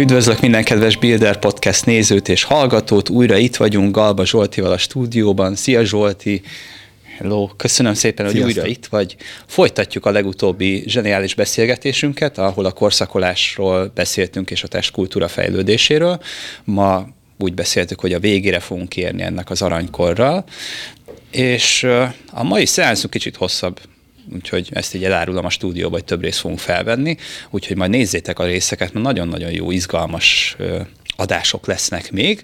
Üdvözlök minden kedves Builder Podcast nézőt és hallgatót. Újra itt vagyunk Galba Zsoltival a stúdióban. Szia Zsolti! Hello, köszönöm szépen, hogy Sziasztok. újra itt vagy. Folytatjuk a legutóbbi zseniális beszélgetésünket, ahol a korszakolásról beszéltünk és a testkultúra fejlődéséről. Ma úgy beszéltük, hogy a végére fogunk érni ennek az aranykorral. És a mai szeánszunk kicsit hosszabb, úgyhogy ezt így elárulom a stúdióba, hogy több részt fogunk felvenni, úgyhogy majd nézzétek a részeket, mert nagyon-nagyon jó, izgalmas adások lesznek még.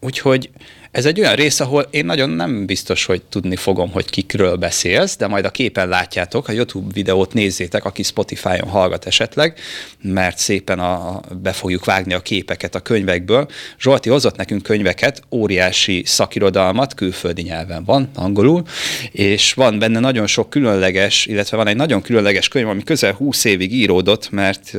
Úgyhogy ez egy olyan rész, ahol én nagyon nem biztos, hogy tudni fogom, hogy kikről beszélsz, de majd a képen látjátok, a YouTube videót nézzétek, aki Spotify-on hallgat esetleg, mert szépen a, be fogjuk vágni a képeket a könyvekből. Zsolti hozott nekünk könyveket, óriási szakirodalmat, külföldi nyelven van, angolul, és van benne nagyon sok különleges, illetve van egy nagyon különleges könyv, ami közel 20 évig íródott, mert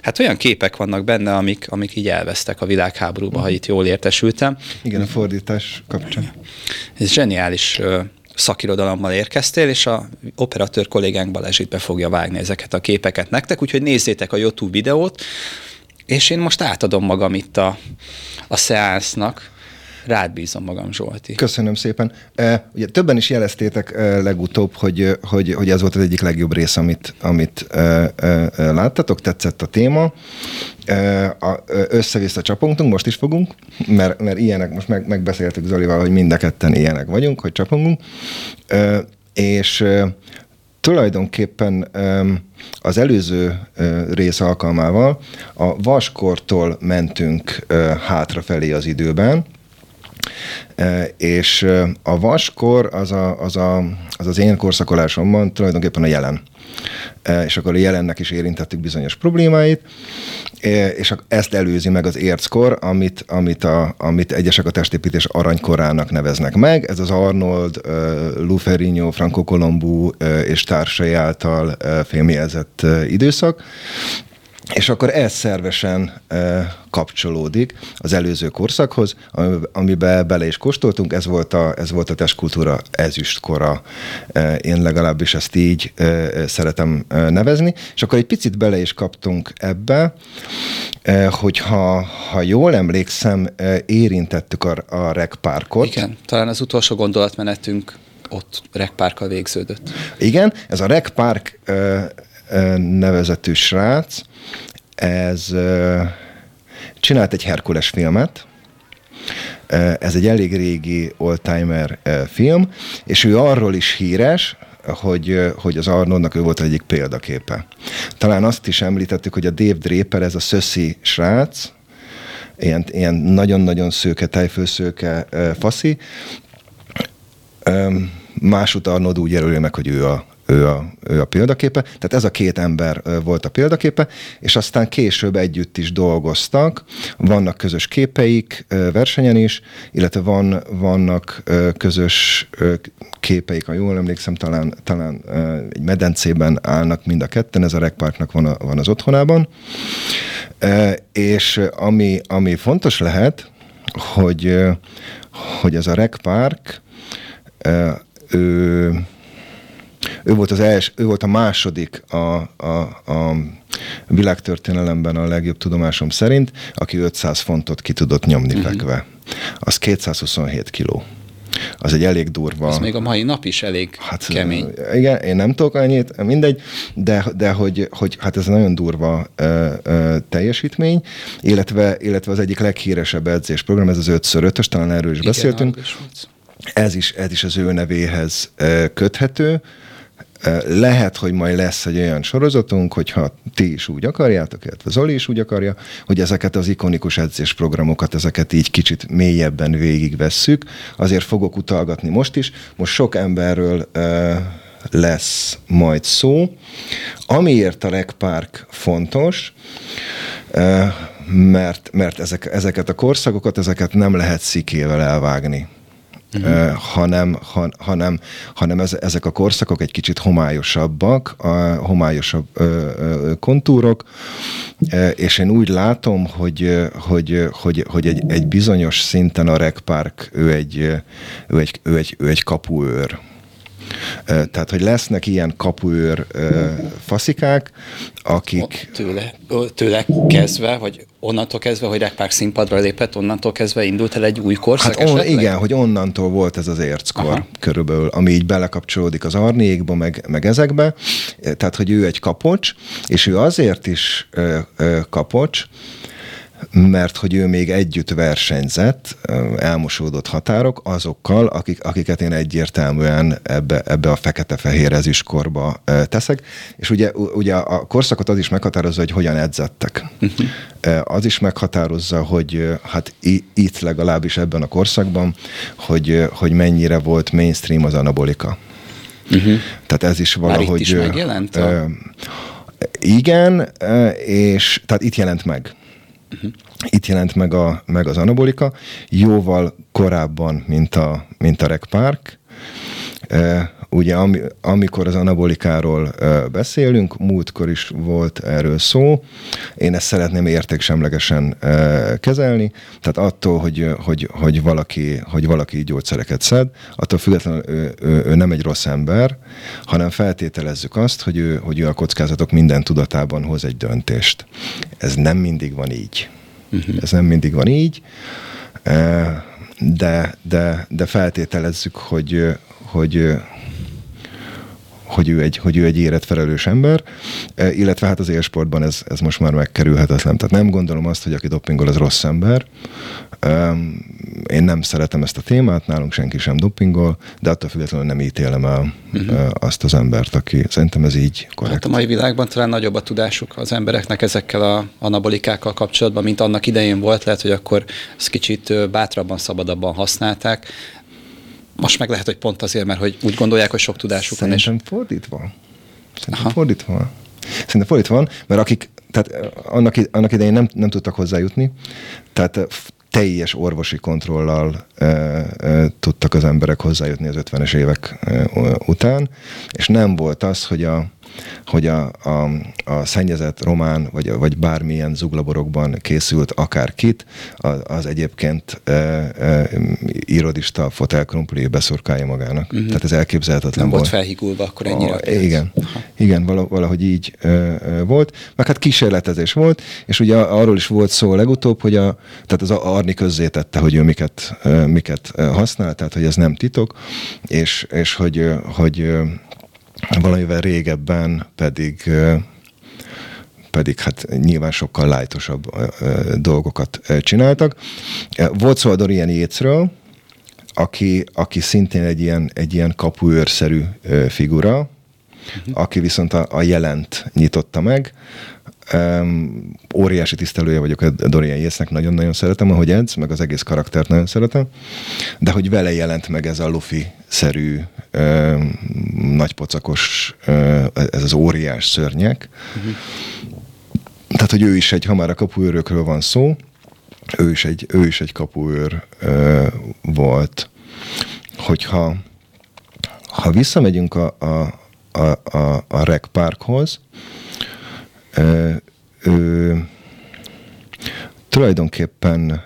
hát olyan képek vannak benne, amik, amik így elvesztek a világháborúba, ha itt jól értesültem. Igen, a fordítás fordítás kapcsán. Ez zseniális szakirodalommal érkeztél, és a operatőr kollégánk Balázsit be fogja vágni ezeket a képeket nektek, úgyhogy nézzétek a YouTube videót, és én most átadom magam itt a, a szeánsznak, Rád bízom magam, Zsolti. Köszönöm szépen. E, ugye többen is jeleztétek e, legutóbb, hogy, hogy, hogy ez volt az egyik legjobb rész, amit, amit e, láttatok, tetszett a téma. Össze-vissza csapongtunk, most is fogunk, mert, mert ilyenek, most meg, megbeszéltük Zolival, hogy mind a ketten ilyenek vagyunk, hogy csapongunk. És tulajdonképpen az előző rész alkalmával a vaskortól mentünk hátrafelé az időben, és a vaskor az, a, az, a, az az én korszakolásomban tulajdonképpen a jelen. És akkor a jelennek is érintettük bizonyos problémáit, és ezt előzi meg az érckor, amit, amit, a, amit egyesek a testépítés aranykorának neveznek meg. Ez az Arnold, Luferino, Franco Colombo és társai által fémjelzett időszak, és akkor ez szervesen e, kapcsolódik az előző korszakhoz, amiben bele is kóstoltunk, ez volt a, ez volt a testkultúra ezüstkora, e, én legalábbis ezt így e, szeretem e, nevezni, és akkor egy picit bele is kaptunk ebbe, e, hogyha ha jól emlékszem, e, érintettük a, a rekpárkot. Igen, talán az utolsó gondolatmenetünk ott rekpárkkal végződött. Igen, ez a rekpárk e, nevezetű srác, ez csinált egy Herkules filmet, ez egy elég régi oldtimer film, és ő arról is híres, hogy, hogy az Arnoldnak ő volt egyik példaképe. Talán azt is említettük, hogy a Dave Draper, ez a szöszi srác, ilyen, ilyen nagyon-nagyon szőke, tejfőszőke faszi, másút Arnold úgy jelöli meg, hogy ő a, ő a, ő a példaképe. Tehát ez a két ember volt a példaképe, és aztán később együtt is dolgoztak. Vannak közös képeik versenyen is, illetve van, vannak közös képeik, ha jól emlékszem, talán, talán egy medencében állnak mind a ketten, ez a Rekparknak van, van az otthonában. És ami, ami fontos lehet, hogy, hogy ez a Rekpark, ő ő volt az els, ő volt a második a, a, a világtörténelemben a legjobb tudomásom szerint, aki 500 fontot ki tudott nyomni uh-huh. fekve. Az 227 kiló. Az egy elég durva... Ez még a mai nap is elég hát, kemény. Igen, én nem tudok annyit, mindegy, de, de hogy, hogy hát ez nagyon durva ö, ö, teljesítmény, illetve, illetve az egyik leghíresebb edzésprogram, ez az 5x5-ös, talán erről is igen, beszéltünk. Ez is, ez is az ő nevéhez köthető. Lehet, hogy majd lesz egy olyan sorozatunk, hogyha ti is úgy akarjátok, illetve Zoli is úgy akarja, hogy ezeket az ikonikus edzésprogramokat, ezeket így kicsit mélyebben végigvesszük. Azért fogok utalgatni most is. Most sok emberről lesz majd szó. Amiért a Rekpark fontos, mert, mert ezek, ezeket a korszakokat, ezeket nem lehet szikével elvágni uh-huh. hanem, han, hanem, hanem ez, ezek a korszakok egy kicsit homályosabbak, a homályosabb ö, ö, kontúrok, és én úgy látom, hogy, hogy, hogy, hogy egy, egy bizonyos szinten a Rec Park, ő egy, ő egy, ő egy, ő egy kapuőr. Tehát, hogy lesznek ilyen kapuőr faszikák, akik... Tőle, tőle kezdve, vagy onnantól kezdve, hogy Rekpák színpadra lépett, onnantól kezdve indult el egy új korszak hát on, Igen, hogy onnantól volt ez az érckor Aha. körülbelül, ami így belekapcsolódik az arnékba, meg, meg ezekbe. Tehát, hogy ő egy kapocs, és ő azért is ö, ö, kapocs, mert hogy ő még együtt versenyzett, elmosódott határok azokkal, akik, akiket én egyértelműen ebbe, ebbe a fekete-fehér ezüstkorba teszek, és ugye, ugye a korszakot az is meghatározza, hogy hogyan edzettek. Uh-huh. Az is meghatározza, hogy hát itt legalábbis ebben a korszakban, hogy, hogy mennyire volt mainstream az anabolika. Uh-huh. Tehát ez is valahogy... Már itt is megjelent? A... Igen, és tehát itt jelent meg. Uh-huh. Itt jelent meg, a, meg az anabolika, jóval korábban, mint a, mint a Rec Park. Ugye ami, amikor az anabolikáról beszélünk, múltkor is volt erről szó, én ezt szeretném értéksemlegesen kezelni, tehát attól, hogy, hogy, hogy, valaki, hogy valaki gyógyszereket szed, attól függetlenül ő, ő, ő nem egy rossz ember, hanem feltételezzük azt, hogy ő, hogy ő a kockázatok minden tudatában hoz egy döntést. Ez nem mindig van így. Uh-huh. Ez nem mindig van így, de, de, de feltételezzük, hogy, hogy, hogy ő egy, hogy ő egy érett felelős ember, illetve hát az élsportban ez, ez most már megkerülhetetlen. Tehát nem gondolom azt, hogy aki dopingol, az rossz ember, én nem szeretem ezt a témát, nálunk senki sem dopingol, de attól függetlenül nem ítélem el uh-huh. azt az embert, aki szerintem ez így korrekt. Hát a mai világban talán nagyobb a tudásuk az embereknek ezekkel a anabolikákkal kapcsolatban, mint annak idején volt, lehet, hogy akkor ezt kicsit bátrabban, szabadabban használták. Most meg lehet, hogy pont azért, mert hogy úgy gondolják, hogy sok tudásuk van. Szerintem fordítva. Szerintem fordítva. Szerintem fordítva van, mert akik tehát annak, annak idején nem, nem tudtak hozzájutni, tehát teljes orvosi kontrollal e, e, tudtak az emberek hozzájutni az 50-es évek e, után, és nem volt az, hogy a, hogy a, a, a szennyezett román, vagy, vagy bármilyen zuglaborokban készült akárkit, az, az egyébként e, e, irodista fotelkrumpli beszurkálja magának. Uh-huh. Tehát ez elképzelhetetlen Nem volt. volt felhigulva akkor ennyire. A, igen, igen valahogy így e, e, volt. Meg hát kísérletezés volt, és ugye arról is volt szó legutóbb, hogy a, tehát az Arni közzétette, hogy ő miket, e, miket használ, tehát hogy ez nem titok, és, és hogy, hogy valamivel régebben pedig pedig hát nyilván sokkal lájtosabb dolgokat csináltak. Volt szó a Dorian Yatesről, aki, aki szintén egy ilyen, egy ilyen kapuőrszerű figura, uh-huh. aki viszont a, a jelent nyitotta meg, Um, óriási tisztelője vagyok a Dorian Yatesnek, nagyon-nagyon szeretem, ahogy edz, meg az egész karaktert nagyon szeretem, de hogy vele jelent meg ez a Luffy-szerű um, nagypocakos, uh, ez az óriás szörnyek. Uh-huh. Tehát, hogy ő is egy, ha már a kapuőrökről van szó, ő is egy, ő is egy kapuőr uh, volt. Hogyha ha visszamegyünk a, a, a, a, a Rec Parkhoz, ő tulajdonképpen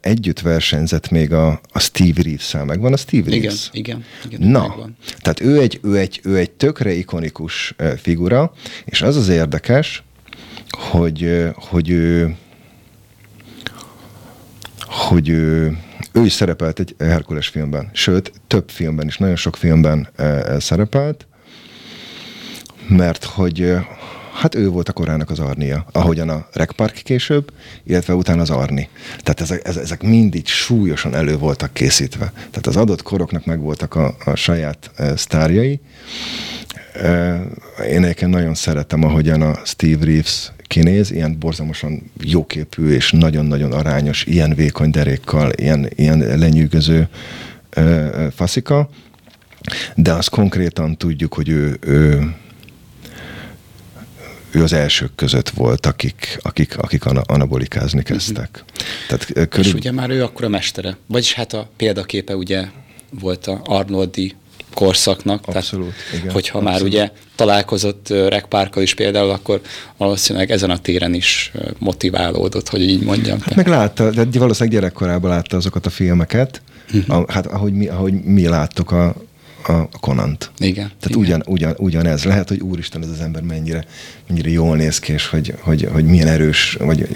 együtt versenyzett még a, a Steve Reeves-szel. Megvan a Steve Reeves? Igen, igen. igen Na, megvan. tehát ő egy, ő, egy, ő egy tökre ikonikus figura, és az az érdekes, hogy, hogy ő hogy ő, ő is szerepelt egy Herkules filmben, sőt, több filmben is, nagyon sok filmben szerepelt, mert hogy hát ő volt a korának az Arnia, ahogyan a Rec Park később, illetve utána az Arni. Tehát ezek, ezek mind súlyosan elő voltak készítve. Tehát az adott koroknak meg voltak a, a saját e, sztárjai. E, én egyébként nagyon szeretem, ahogyan a Steve Reeves kinéz, ilyen borzamosan jóképű és nagyon-nagyon arányos, ilyen vékony derékkal, ilyen, ilyen lenyűgöző e, faszika, de azt konkrétan tudjuk, hogy ő, ő ő az elsők között volt, akik, akik, akik anabolikázni mhm. kezdtek. Uh-huh. Tehát, körül... És ugye már ő akkor a mestere. Vagyis hát a példaképe ugye volt a Arnoldi korszaknak. Abszolút, tehát, igen. Hogyha abszolút. már ugye találkozott Rekpárkkal is például, akkor valószínűleg ezen a téren is motiválódott, hogy így mondjam. Hát meg látta, de valószínűleg gyerekkorában látta azokat a filmeket, uh-huh. a, hát ahogy mi, ahogy mi láttuk a, a Konant. Igen. Tehát igen. Ugyan, ugyan, ugyanez. Lehet, hogy úristen, ez az ember mennyire, mennyire jól néz ki, és hogy, hogy, hogy milyen erős, vagy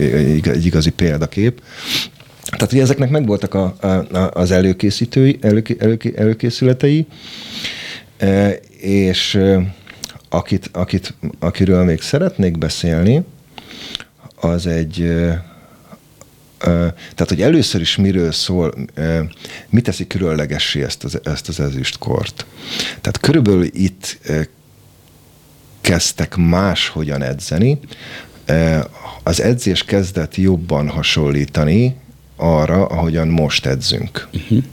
egy igazi példakép. Tehát, hogy ezeknek megvoltak a, a, az előkészítői, előké, előké, előkészületei, e, és e, akit, akit, akiről még szeretnék beszélni, az egy, e, tehát, hogy először is miről szól, mi teszi különlegessé ezt az, ezt az ezüstkort. Tehát körülbelül itt kezdtek máshogyan edzeni, az edzés kezdett jobban hasonlítani arra, ahogyan most edzünk. Uh-huh.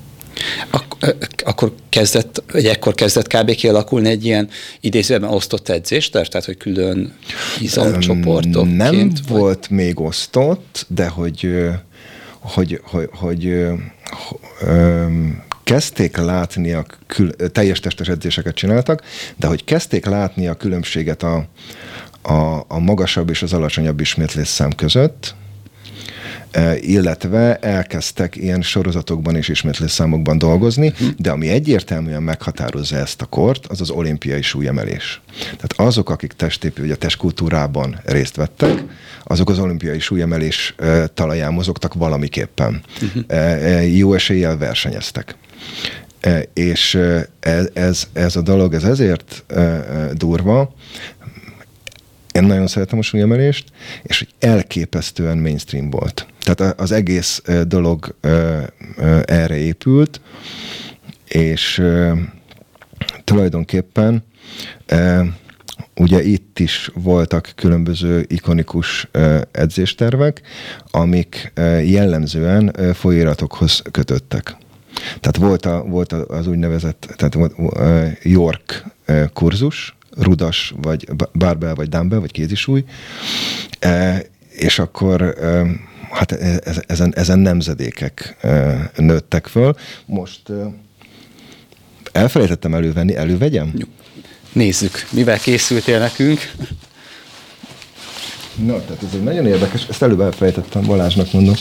Ak- akkor kezdett, vagy ekkor kezdett kb. kialakulni egy ilyen idézőben osztott edzést, tehát hogy külön izomcsoportok. Nem vagy? volt még osztott, de hogy, hogy, hogy, hogy, hogy kezdték látni a kül- teljes testes edzéseket csináltak, de hogy kezdték látni a különbséget a, a, a magasabb és az alacsonyabb ismétlésszám között, E, illetve elkezdtek ilyen sorozatokban és ismétlésszámokban dolgozni, uh-huh. de ami egyértelműen meghatározza ezt a kort, az az olimpiai súlyemelés. Tehát azok, akik testépő, ugye a testkultúrában részt vettek, azok az olimpiai súlyemelés e, talaján mozogtak valamiképpen. Uh-huh. Jó eséllyel versenyeztek. És ez, ez, ez a dolog, ez ezért durva, én nagyon szeretem a súlyemelést, és hogy elképesztően mainstream volt. Tehát az egész dolog erre épült, és tulajdonképpen ugye itt is voltak különböző ikonikus edzéstervek, amik jellemzően folyóiratokhoz kötöttek. Tehát volt, a, volt az úgynevezett tehát York kurzus, rudas, vagy barbell, vagy dumbbell, vagy kézisúly, és akkor hát e, e, ezen, ezen nemzedékek nőttek föl. Most elfelejtettem elővenni, elővegyem? Nézzük, mivel készültél nekünk. Na, tehát ez egy nagyon érdekes, ezt előbb elfelejtettem, Balázsnak mondom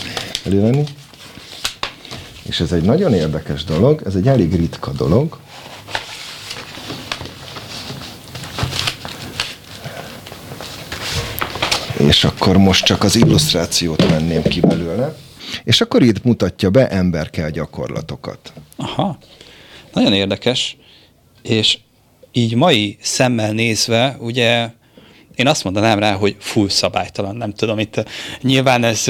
elővenni. És ez egy nagyon érdekes dolog, ez egy elég ritka dolog. És akkor most csak az illusztrációt venném ki belőle. És akkor itt mutatja be emberkel gyakorlatokat. Aha, nagyon érdekes, és így mai szemmel nézve, ugye én azt mondanám rá, hogy full szabálytalan, nem tudom, itt nyilván ez...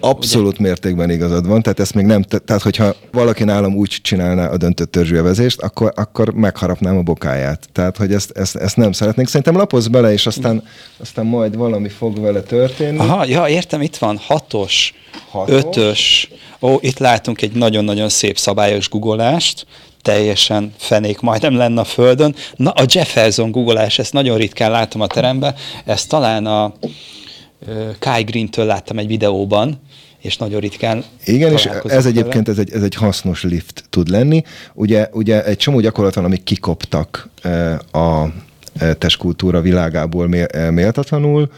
Abszolút ugye... mértékben igazad van, tehát ezt még nem, tehát hogyha valaki nálam úgy csinálná a döntött törzsülvezést, akkor, akkor megharapnám a bokáját. Tehát, hogy ezt, ezt, ezt nem szeretnék. Szerintem lapozz bele, és aztán, aztán majd valami fog vele történni. Aha, ja, értem, itt van hatos, hatos. ötös, ó, itt látunk egy nagyon-nagyon szép szabályos guggolást, teljesen fenék majdnem lenne a földön. Na, a Jefferson googolás, ezt nagyon ritkán látom a teremben, ezt talán a Kai Green-től láttam egy videóban, és nagyon ritkán Igen, és ez egyébként ez egy, ez egy hasznos lift tud lenni. Ugye, ugye egy csomó gyakorlat van, amik kikoptak a testkultúra világából méltatlanul.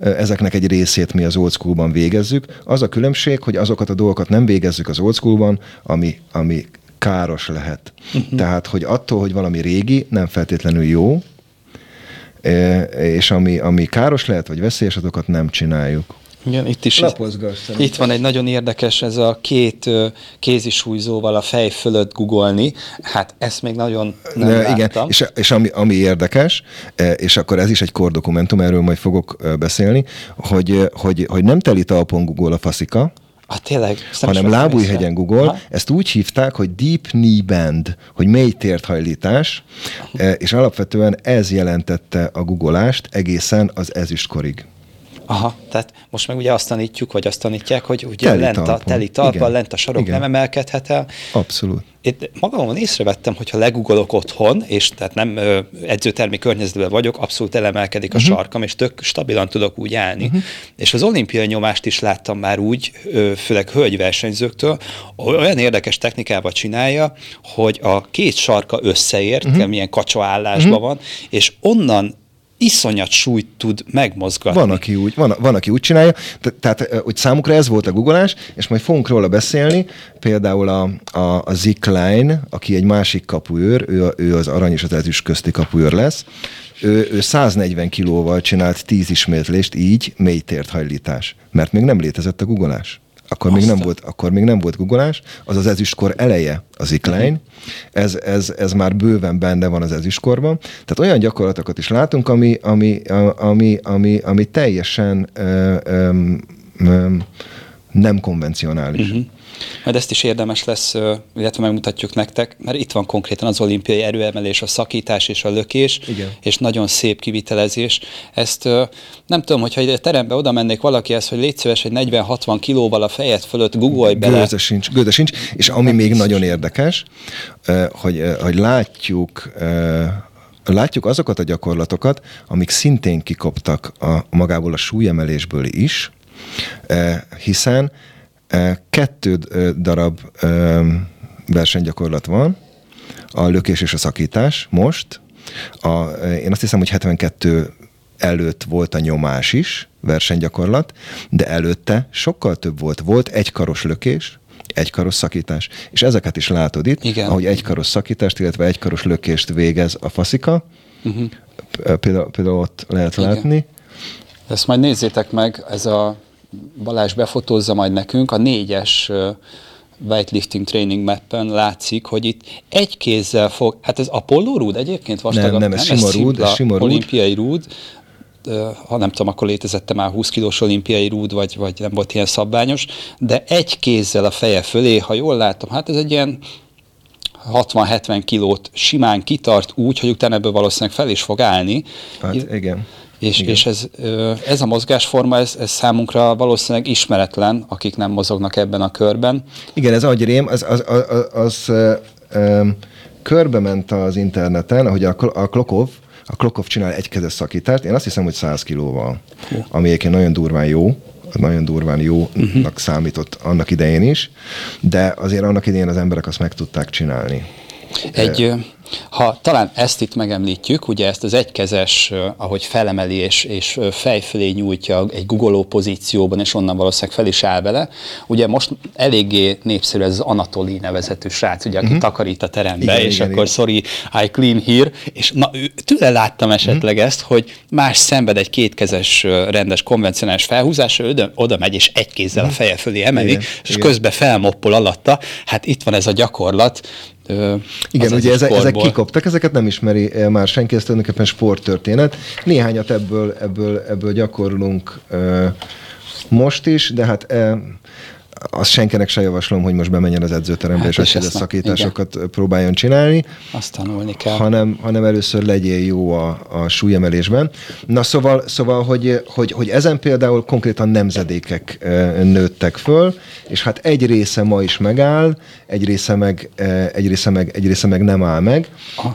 Ezeknek egy részét mi az old schoolban végezzük. Az a különbség, hogy azokat a dolgokat nem végezzük az old schoolban, ami, ami káros lehet. Uh-huh. Tehát, hogy attól, hogy valami régi, nem feltétlenül jó, e, és ami, ami káros lehet, vagy veszélyes, azokat nem csináljuk. Igen, itt is. Itt, itt van egy nagyon érdekes, ez a két kézisúlyzóval a fej fölött googolni. Hát ezt még nagyon nem De, Igen, és, és ami, ami érdekes, e, és akkor ez is egy kordokumentum, erről majd fogok beszélni, hogy, hogy, hogy nem teli talpon Google a faszika, Ah, tényleg? hanem lábújhegyen Google. Ha? Ezt úgy hívták, hogy Deep Knee Bend, hogy mély térthajlítás, e, és alapvetően ez jelentette a guggolást egészen az ezüstkorig. Aha, tehát most meg ugye azt tanítjuk, vagy azt tanítják, hogy ugye teli lent a teli talpa, lent a sarok Igen. nem emelkedhet el. Abszolút. Én magamon észrevettem, hogyha legugolok otthon, és tehát nem ö, edzőtermi környezetben vagyok, abszolút elemelkedik a uh-huh. sarkam, és tök stabilan tudok úgy állni. Uh-huh. És az olimpiai nyomást is láttam már úgy, ö, főleg hölgyversenyzőktől, olyan érdekes technikával csinálja, hogy a két sarka összeért, uh-huh. milyen kacsaállásban uh-huh. van, és onnan iszonyat súlyt tud megmozgatni. Van, aki úgy, van, van, aki úgy csinálja, tehát hogy számukra ez volt a googolás, és majd fogunk róla beszélni, például a, a, a Zikline, aki egy másik kapuőr, ő, ő az arany és az ezüst közti kapuőr lesz, ő, ő 140 kilóval csinált 10 ismétlést, így mélytért hajlítás, mert még nem létezett a googolás. Akkor még, nem volt, akkor még nem volt googolás, az az ezüstkor eleje az ikline, uh-huh. ez, ez, ez már bőven benne van az ezüstkorban. Tehát olyan gyakorlatokat is látunk, ami, ami, ami, ami, ami teljesen ö, ö, ö, nem konvencionális. Uh-huh. Majd ezt is érdemes lesz, illetve megmutatjuk nektek, mert itt van konkrétan az olimpiai erőemelés, a szakítás és a lökés, Igen. és nagyon szép kivitelezés. Ezt nem tudom, hogyha egy terembe oda mennék valakihez, hogy légy szíves, hogy 40-60 kilóval a fejed fölött guggolj bele. Gőze sincs, gőze sincs. És ami még nagyon érdekes, hogy, hogy látjuk látjuk azokat a gyakorlatokat, amik szintén kikoptak a, magából a súlyemelésből is, hiszen Kettő darab versenygyakorlat van, a lökés és a szakítás most. A, én azt hiszem, hogy 72 előtt volt a nyomás is, versenygyakorlat, de előtte sokkal több volt. Volt egy karos lökés, egy karos szakítás. És ezeket is látod itt, Igen. ahogy egy karos szakítást, illetve egy karos lökést végez a faszika. Uh-huh. Például, például ott lehet Igen. látni. Ezt majd nézzétek meg, ez a Balázs befotózza majd nekünk, a négyes weightlifting training mappen látszik, hogy itt egy kézzel fog, hát ez Apollo rúd egyébként vastagabb? Nem, nem, ez nem, sima rúd, ez sima rúd. olimpiai rúd, ha nem tudom, akkor létezette már 20 kilós olimpiai rúd, vagy, vagy nem volt ilyen szabványos, de egy kézzel a feje fölé, ha jól látom, hát ez egy ilyen 60-70 kilót simán kitart úgy, hogy utána ebből valószínűleg fel is fog állni. Hát igen. És, és ez, ez a mozgásforma, ez, ez számunkra valószínűleg ismeretlen, akik nem mozognak ebben a körben. Igen, ez agyrém, az, az, az, az, az ö, körbe ment az interneten, ahogy a, a Klokov, a Klokov csinál egykezes szakítást, én azt hiszem, hogy 100 kilóval, Hú. ami egyébként nagyon durván jó, nagyon durván jónak uh-huh. számított annak idején is, de azért annak idején az emberek azt meg tudták csinálni. Egy, ha talán ezt itt megemlítjük, ugye ezt az egykezes, ahogy felemeli és, és fejfölé nyújtja egy googoló pozícióban, és onnan valószínűleg fel is áll bele. Ugye most eléggé népszerű ez az Anatoli nevezetű srác, ugye, aki uh-huh. takarít a terembe, igen, és igen, akkor igen. sorry, I clean here, és na, tőle láttam esetleg uh-huh. ezt, hogy más szenved egy kétkezes rendes konvencionális felhúzásra, oda, oda megy, és egy kézzel uh-huh. a feje fölé emeli, igen, és igen. közben felmoppol alatta. Hát itt van ez a gyakorlat, igen, ugye ezek, ezek kikoptak, ezeket nem ismeri már senki, ez tulajdonképpen sporttörténet. Néhányat ebből, ebből, ebből gyakorlunk most is, de hát azt senkinek se javaslom, hogy most bemenjen az edzőterembe, hát és, és ezt a szakításokat igen. próbáljon csinálni. Azt tanulni kell. Hanem, hanem először legyél jó a, a súlyemelésben. Na szóval, szóval hogy, hogy, hogy ezen például konkrétan nemzedékek nőttek föl, és hát egy része ma is megáll, egy része meg, egy része meg, egy része meg nem áll meg,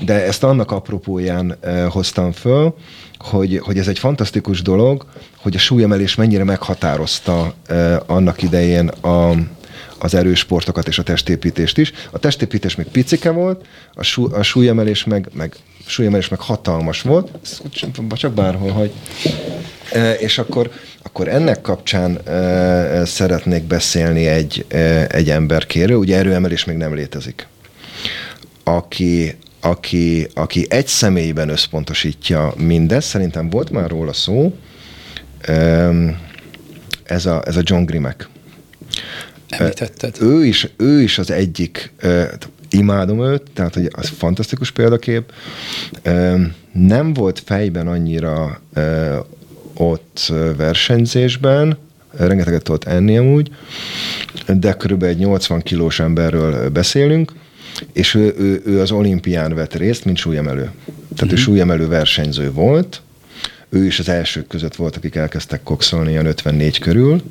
de ezt annak apropóján hoztam föl, hogy, hogy ez egy fantasztikus dolog, hogy a súlyemelés mennyire meghatározta eh, annak idején a, az erős sportokat és a testépítést is. A testépítés még picike volt, a, sú, a súlyemelés meg, meg, súlyemelés meg hatalmas volt, csak bárhol, hogy... E, és akkor, akkor ennek kapcsán e, szeretnék beszélni egy, e, egy emberkéről, ugye erőemelés még nem létezik, aki, aki, aki egy személyben összpontosítja mindezt, szerintem volt már róla szó, ez a, ez a John Grimek. Említetted. Ő is, ő is az egyik, imádom őt, tehát hogy az fantasztikus példakép. Nem volt fejben annyira ott versenyzésben, rengeteget tudott enni amúgy, de körülbelül egy 80 kilós emberről beszélünk, és ő, ő, ő az olimpián vett részt, mint súlyemelő. Tehát uh-huh. ő mhm. súlyemelő versenyző volt, ő is az elsők között volt, akik elkezdtek kokszolni ilyen 54 körül,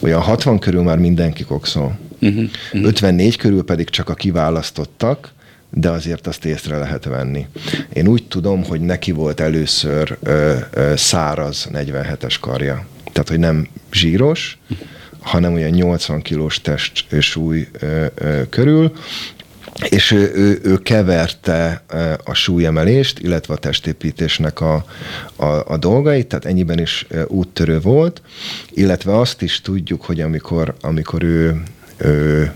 olyan 60 körül már mindenki kokszol. Uh-huh, uh-huh. 54 körül pedig csak a kiválasztottak, de azért azt észre lehet venni. Én úgy tudom, hogy neki volt először ö, ö, száraz 47-es karja. Tehát, hogy nem zsíros, hanem olyan 80 kilós test súly ö, ö, körül, és ő, ő, ő keverte a súlyemelést, illetve a testépítésnek a, a, a dolgait, tehát ennyiben is úttörő volt, illetve azt is tudjuk, hogy amikor, amikor ő, ő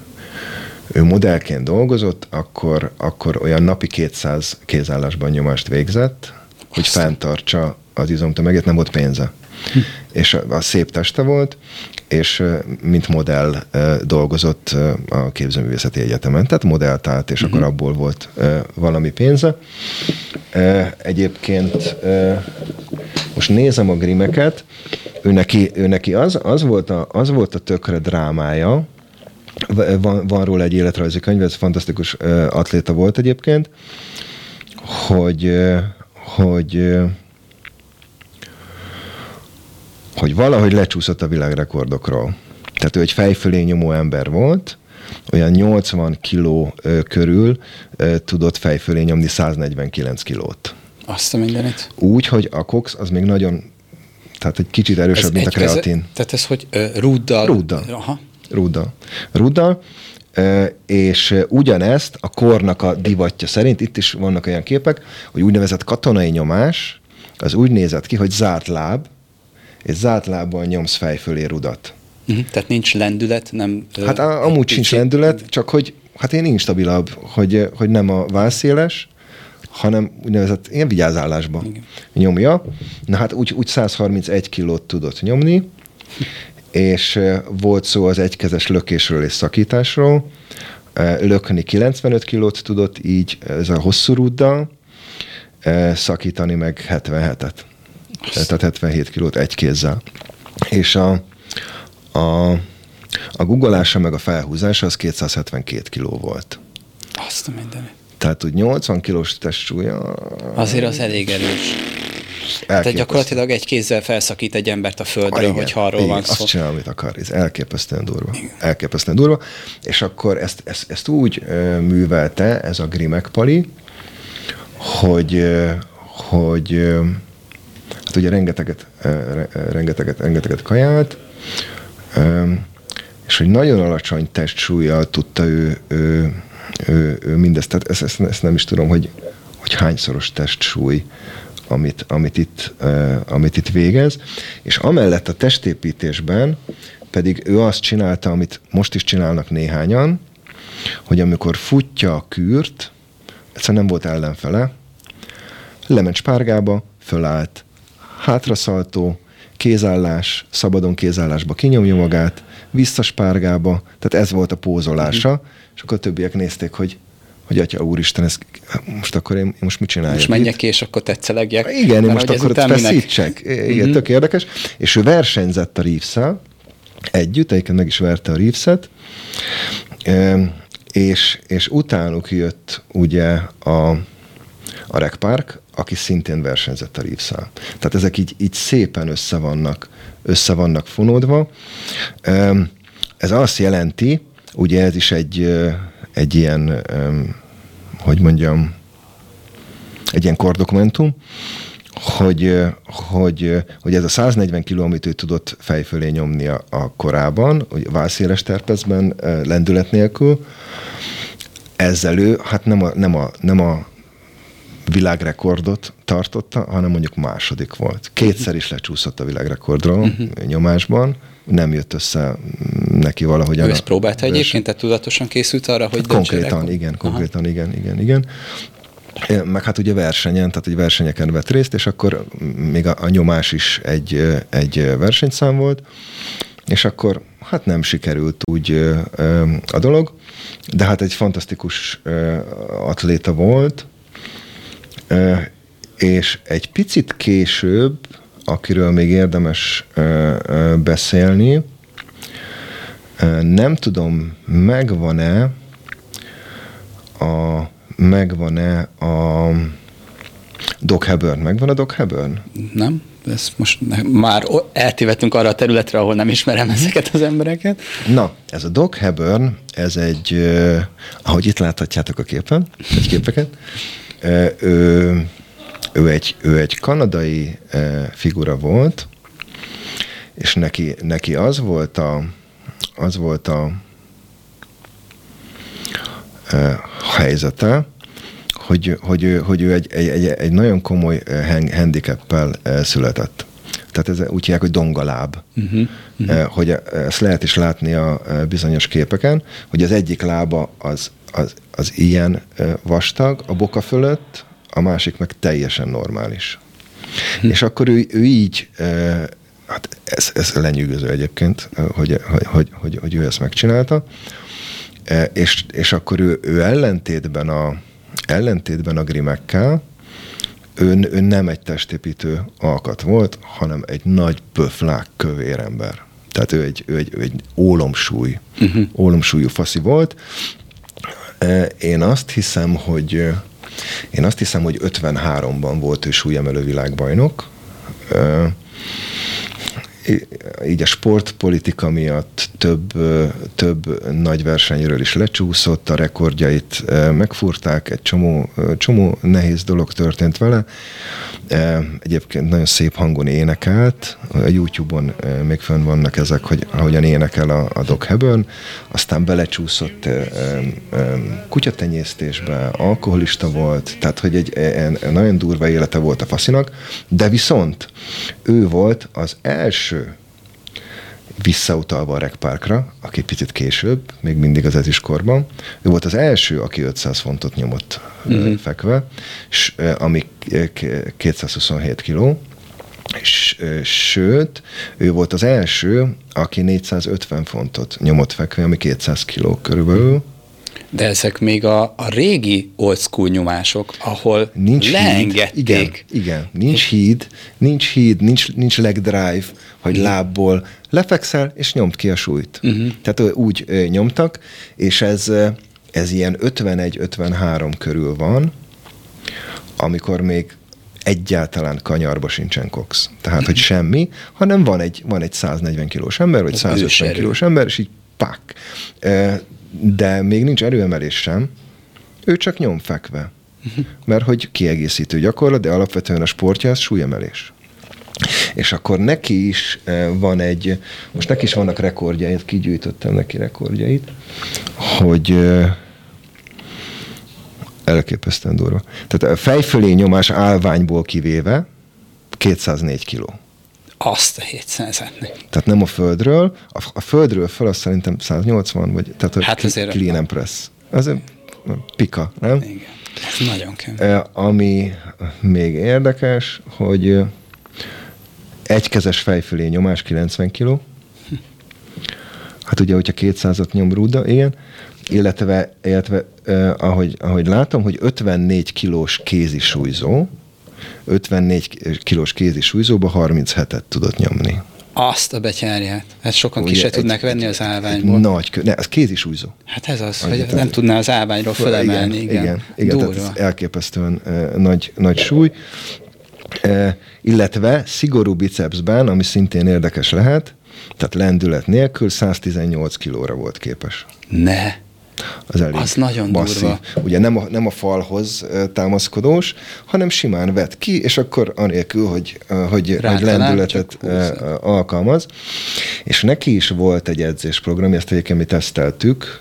ő modellként dolgozott, akkor, akkor olyan napi 200 kézállásban nyomást végzett, hogy fenntartsa az izomtömeget, nem volt pénze. Hm. És a, a szép teste volt, és mint modell dolgozott a képzőművészeti egyetemen, tehát modellt állt, és uh-huh. akkor abból volt valami pénze. Egyébként most nézem a grimeket, ő neki, ő neki az, az, volt a, az volt a tökre drámája, van, van róla egy életrajzi könyv, ez fantasztikus atléta volt egyébként, hogy, hogy hogy valahogy lecsúszott a világrekordokról. Tehát ő egy fejfölé nyomó ember volt, olyan 80 kiló körül tudott fejfölé nyomni 149 kilót. Azt a mindenit. Úgy, hogy a cox az még nagyon, tehát egy kicsit erősebb, ez mint a kreatin. Ez, tehát ez hogy uh, rúddal? Rúddal. Aha. Rúddal. Rúddal. És ugyanezt a kornak a divatja szerint, itt is vannak olyan képek, hogy úgynevezett katonai nyomás, az úgy nézett ki, hogy zárt láb, és zárt lábbal nyomsz fej fölé rudat. Uh-huh. Tehát nincs lendület, nem... Hát a, amúgy sincs lendület, csak hogy hát én instabilabb, hogy, hogy nem a válszéles, hanem úgynevezett ilyen vigyázállásban Igen. nyomja. Na hát úgy, úgy 131 kilót tudott nyomni, és volt szó az egykezes lökésről és szakításról. Lökni 95 kilót tudott így, ez a hosszú rúddal, szakítani meg 77-et. Tehát 77 kilót egy kézzel. És a, a, a guggolása meg a felhúzása az 272 kiló volt. Azt a mindenit. Tehát úgy 80 kilós testsúlya... Azért az elég erős. Tehát gyakorlatilag egy kézzel felszakít egy embert a földről, igen, hogyha arról igen, van szó. azt csinál, amit akar. Ez elképesztően durva. Igen. Elképesztően durva. És akkor ezt, ezt, ezt úgy művelte ez a Grimek Pali, hogy, hogy hát ugye rengeteget, rengeteget, rengeteget kajált, és hogy nagyon alacsony testsúlyjal tudta ő, ő, ő, ő mindezt, tehát ezt, ezt, ezt nem is tudom, hogy, hogy hányszoros testsúly, amit, amit, itt, amit itt végez, és amellett a testépítésben pedig ő azt csinálta, amit most is csinálnak néhányan, hogy amikor futja a kűrt, egyszerűen nem volt ellenfele, lement spárgába, fölállt, hátraszaltó, kézállás, szabadon kézállásba kinyomja magát, visszaspárgába, tehát ez volt a pózolása, uh-huh. és akkor a többiek nézték, hogy hogy atya úristen, ez, most akkor én, én most mit csináljak? Most menjek ki, és akkor tetszelegjek. Igen, én most akkor feszítsek. Igen, uh-huh. tök érdekes. És ő versenyzett a reeves együtt, egyébként meg is verte a reeves és, és utánuk jött ugye a, a Rec Park, aki szintén versenyzett a reeves Tehát ezek így, így szépen össze vannak, össze vannak fonódva. Ez azt jelenti, ugye ez is egy, egy ilyen, hogy mondjam, egy ilyen kordokumentum, hogy, hogy, hogy ez a 140 kg, amit ő tudott fejfölé nyomni a, a korában, hogy válszéles terpezben, lendület nélkül, ezzel ő, hát nem a, nem a, nem a világrekordot tartotta, hanem mondjuk második volt. Kétszer is lecsúszott a világrekordról uh-huh. nyomásban, nem jött össze neki valahogy. Ő ezt próbálta egyébként, tehát tudatosan készült arra, hogy hát Konkrétan, igen, konkrétan, Aha. igen, igen, igen. Meg hát ugye versenyen, tehát egy versenyeken vett részt, és akkor még a, a nyomás is egy, egy versenyszám volt, és akkor hát nem sikerült úgy a dolog, de hát egy fantasztikus atléta volt, és egy picit később, akiről még érdemes beszélni, nem tudom, megvan-e a megvan-e a Doc Hebburn? Megvan a Doc Hebburn? Nem. Ez most már eltévedtünk arra a területre, ahol nem ismerem ezeket az embereket. Na, ez a Doc Hebburn, ez egy, ahogy itt láthatjátok a képen, egy képeket, ő, ő, egy, ő egy kanadai figura volt, és neki, neki az volt a, az volt a helyzete, hogy, hogy, ő, hogy ő egy, egy, egy, egy nagyon komoly handicappel született. Tehát ez úgy hívják, hogy dongaláb. Uh-huh, uh-huh. Hogy ezt lehet is látni a bizonyos képeken, hogy az egyik lába az, az, az ilyen vastag a boka fölött, a másik meg teljesen normális. Uh-huh. És akkor ő, ő így, hát ez, ez lenyűgöző egyébként, hogy, hogy, hogy, hogy, hogy ő ezt megcsinálta, és, és akkor ő, ő ellentétben a, ellentétben a grimekkel, ő, ő nem egy testépítő alkat volt, hanem egy nagy pöflák kövér ember. Tehát ő egy, ő egy, ő egy ólomsúly, uh-huh. ólomsúlyú faszi volt. Én azt hiszem, hogy én azt hiszem, hogy 53-ban volt ő súlyemelő világbajnok így a sportpolitika miatt több, több nagy versenyről is lecsúszott, a rekordjait megfúrták, egy csomó, csomó nehéz dolog történt vele. Egyébként nagyon szép hangon énekelt, a YouTube-on még fönn vannak ezek, hogy ahogyan énekel a, a Doc Hebön, aztán belecsúszott kutyatenyésztésbe, alkoholista volt, tehát hogy egy, egy nagyon durva élete volt a faszinak, de viszont ő volt az első visszautalva a rekpárkra, aki picit később, még mindig az eziskorban. Ő volt az első, aki 500 fontot nyomott uh-huh. fekve, s, ami 227 kiló, és, sőt, ő volt az első, aki 450 fontot nyomott fekve, ami 200 kiló körülbelül. De ezek még a, a régi old school nyomások, ahol nincs leengedték. Híd, igen, igen, nincs híd, nincs híd, nincs, nincs leg drive, hogy lábból lefekszel, és nyomd ki a súlyt. Uh-huh. Tehát úgy nyomtak, és ez, ez ilyen 51-53 körül van, amikor még egyáltalán kanyarba sincsen cox. Tehát, hogy semmi, hanem van egy, van egy 140 kilós ember, vagy 150 kilós ember, és így pak. De még nincs erőemelés sem, ő csak nyom fekve. Uh-huh. Mert hogy kiegészítő gyakorlat, de alapvetően a sportja az súlyemelés. És akkor neki is eh, van egy, most neki is vannak rekordjait, kigyűjtöttem neki rekordjait, hogy eh, elképesztően durva. Tehát a fejfölé nyomás állványból kivéve 204 kiló. Azt a 700 Tehát nem a földről, a, a földről föl azt szerintem 180, vagy tehát a hát azért clean and press. Az pika, nem? Igen, ez nagyon kemény. Eh, ami még érdekes, hogy egykezes fejfölé nyomás 90 kg. Hát ugye, hogyha 200-at nyom rúda, igen. Illetve, illetve eh, ahogy, ahogy látom, hogy 54 kilós kézi súlyzó, 54 kilós kézi súlyzóba 37-et tudott nyomni. Azt a betyárját. Hát sokan Ugye ki se tudnak venni az állványból. Nagy kö... Ne, ez kézi súlyzó. Hát ez az, hogy nem tudná az állványról fölemelni. Igen, igen. igen, igen tehát ez elképesztően uh, nagy, nagy súly illetve szigorú bicepsben, ami szintén érdekes lehet, tehát lendület nélkül 118 kilóra volt képes. Ne! Az, elég az nagyon masszív. durva. Ugye nem a, nem a falhoz támaszkodós, hanem simán vet ki, és akkor anélkül, hogy, hogy, hogy lendületet alkalmaz. És neki is volt egy edzésprogram, ezt egyébként mi teszteltük,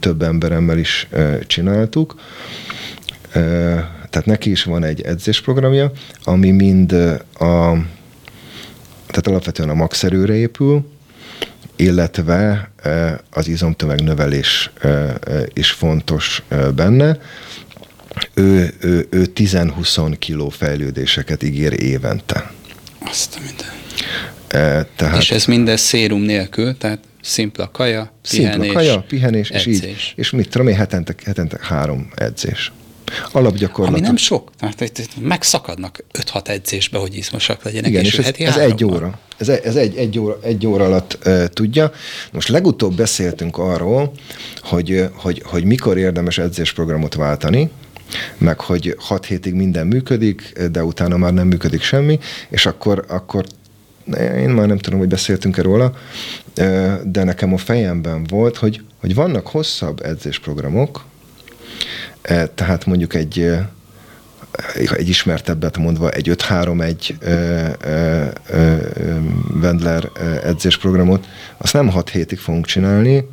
több emberemmel is csináltuk, tehát neki is van egy edzésprogramja, ami mind a, tehát alapvetően a maxerőre épül, illetve az izomtömegnövelés is fontos benne. Ő, ő, ő 10-20 kiló fejlődéseket ígér évente. Azt a minden. Tehát, és ez mindez szérum nélkül, tehát szimpla kaja, pihenés, Szimpla kaja, pihenés, edzés. és így, és mit tudom én, hetente, hetente három edzés. Alapgyakorlat. Ami nem sok. Tehát itt megszakadnak 5-6 edzésbe, hogy izmosak legyenek. Igen, és, és ez, ez egy óra. Ez, ez egy, egy, óra, egy óra alatt uh, tudja. Most legutóbb beszéltünk arról, hogy, hogy, hogy mikor érdemes edzésprogramot váltani, meg hogy 6 hétig minden működik, de utána már nem működik semmi, és akkor, akkor én már nem tudom, hogy beszéltünk-e róla, de nekem a fejemben volt, hogy, hogy vannak hosszabb edzésprogramok, E, tehát mondjuk egy e, egy ismertebbet mondva, egy 5-3-1 e, Wendler edzésprogramot, azt nem 6 hétig fogunk csinálni,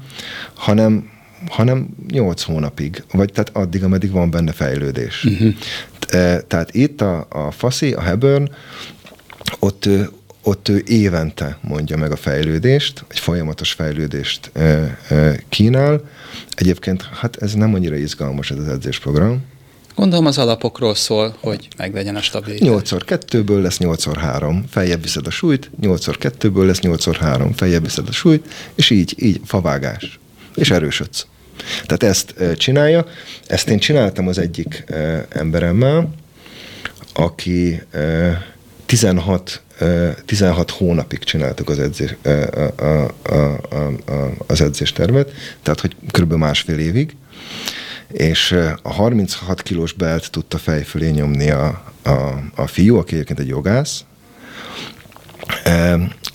hanem hanem 8 hónapig, vagy tehát addig, ameddig van benne fejlődés. Uh-huh. Tehát itt a, a Faszi, a Hebern, ott, ott ő évente mondja meg a fejlődést, egy folyamatos fejlődést kínál. Egyébként hát ez nem annyira izgalmas ez az edzésprogram, Gondolom az alapokról szól, hogy meglegyen a stabilitás. 8x2-ből lesz 8x3, feljebb viszed a súlyt, 8x2-ből lesz 8x3, feljebb viszed a súlyt, és így, így favágás. És erősödsz. Tehát ezt csinálja. Ezt én csináltam az egyik emberemmel, aki 16 16 hónapig csináltuk az, edzés, a, az edzéstervet, tehát hogy kb. másfél évig, és a 36 kilós belt tudta fejfölé nyomni a, a, a fiú, aki egyébként egy jogász,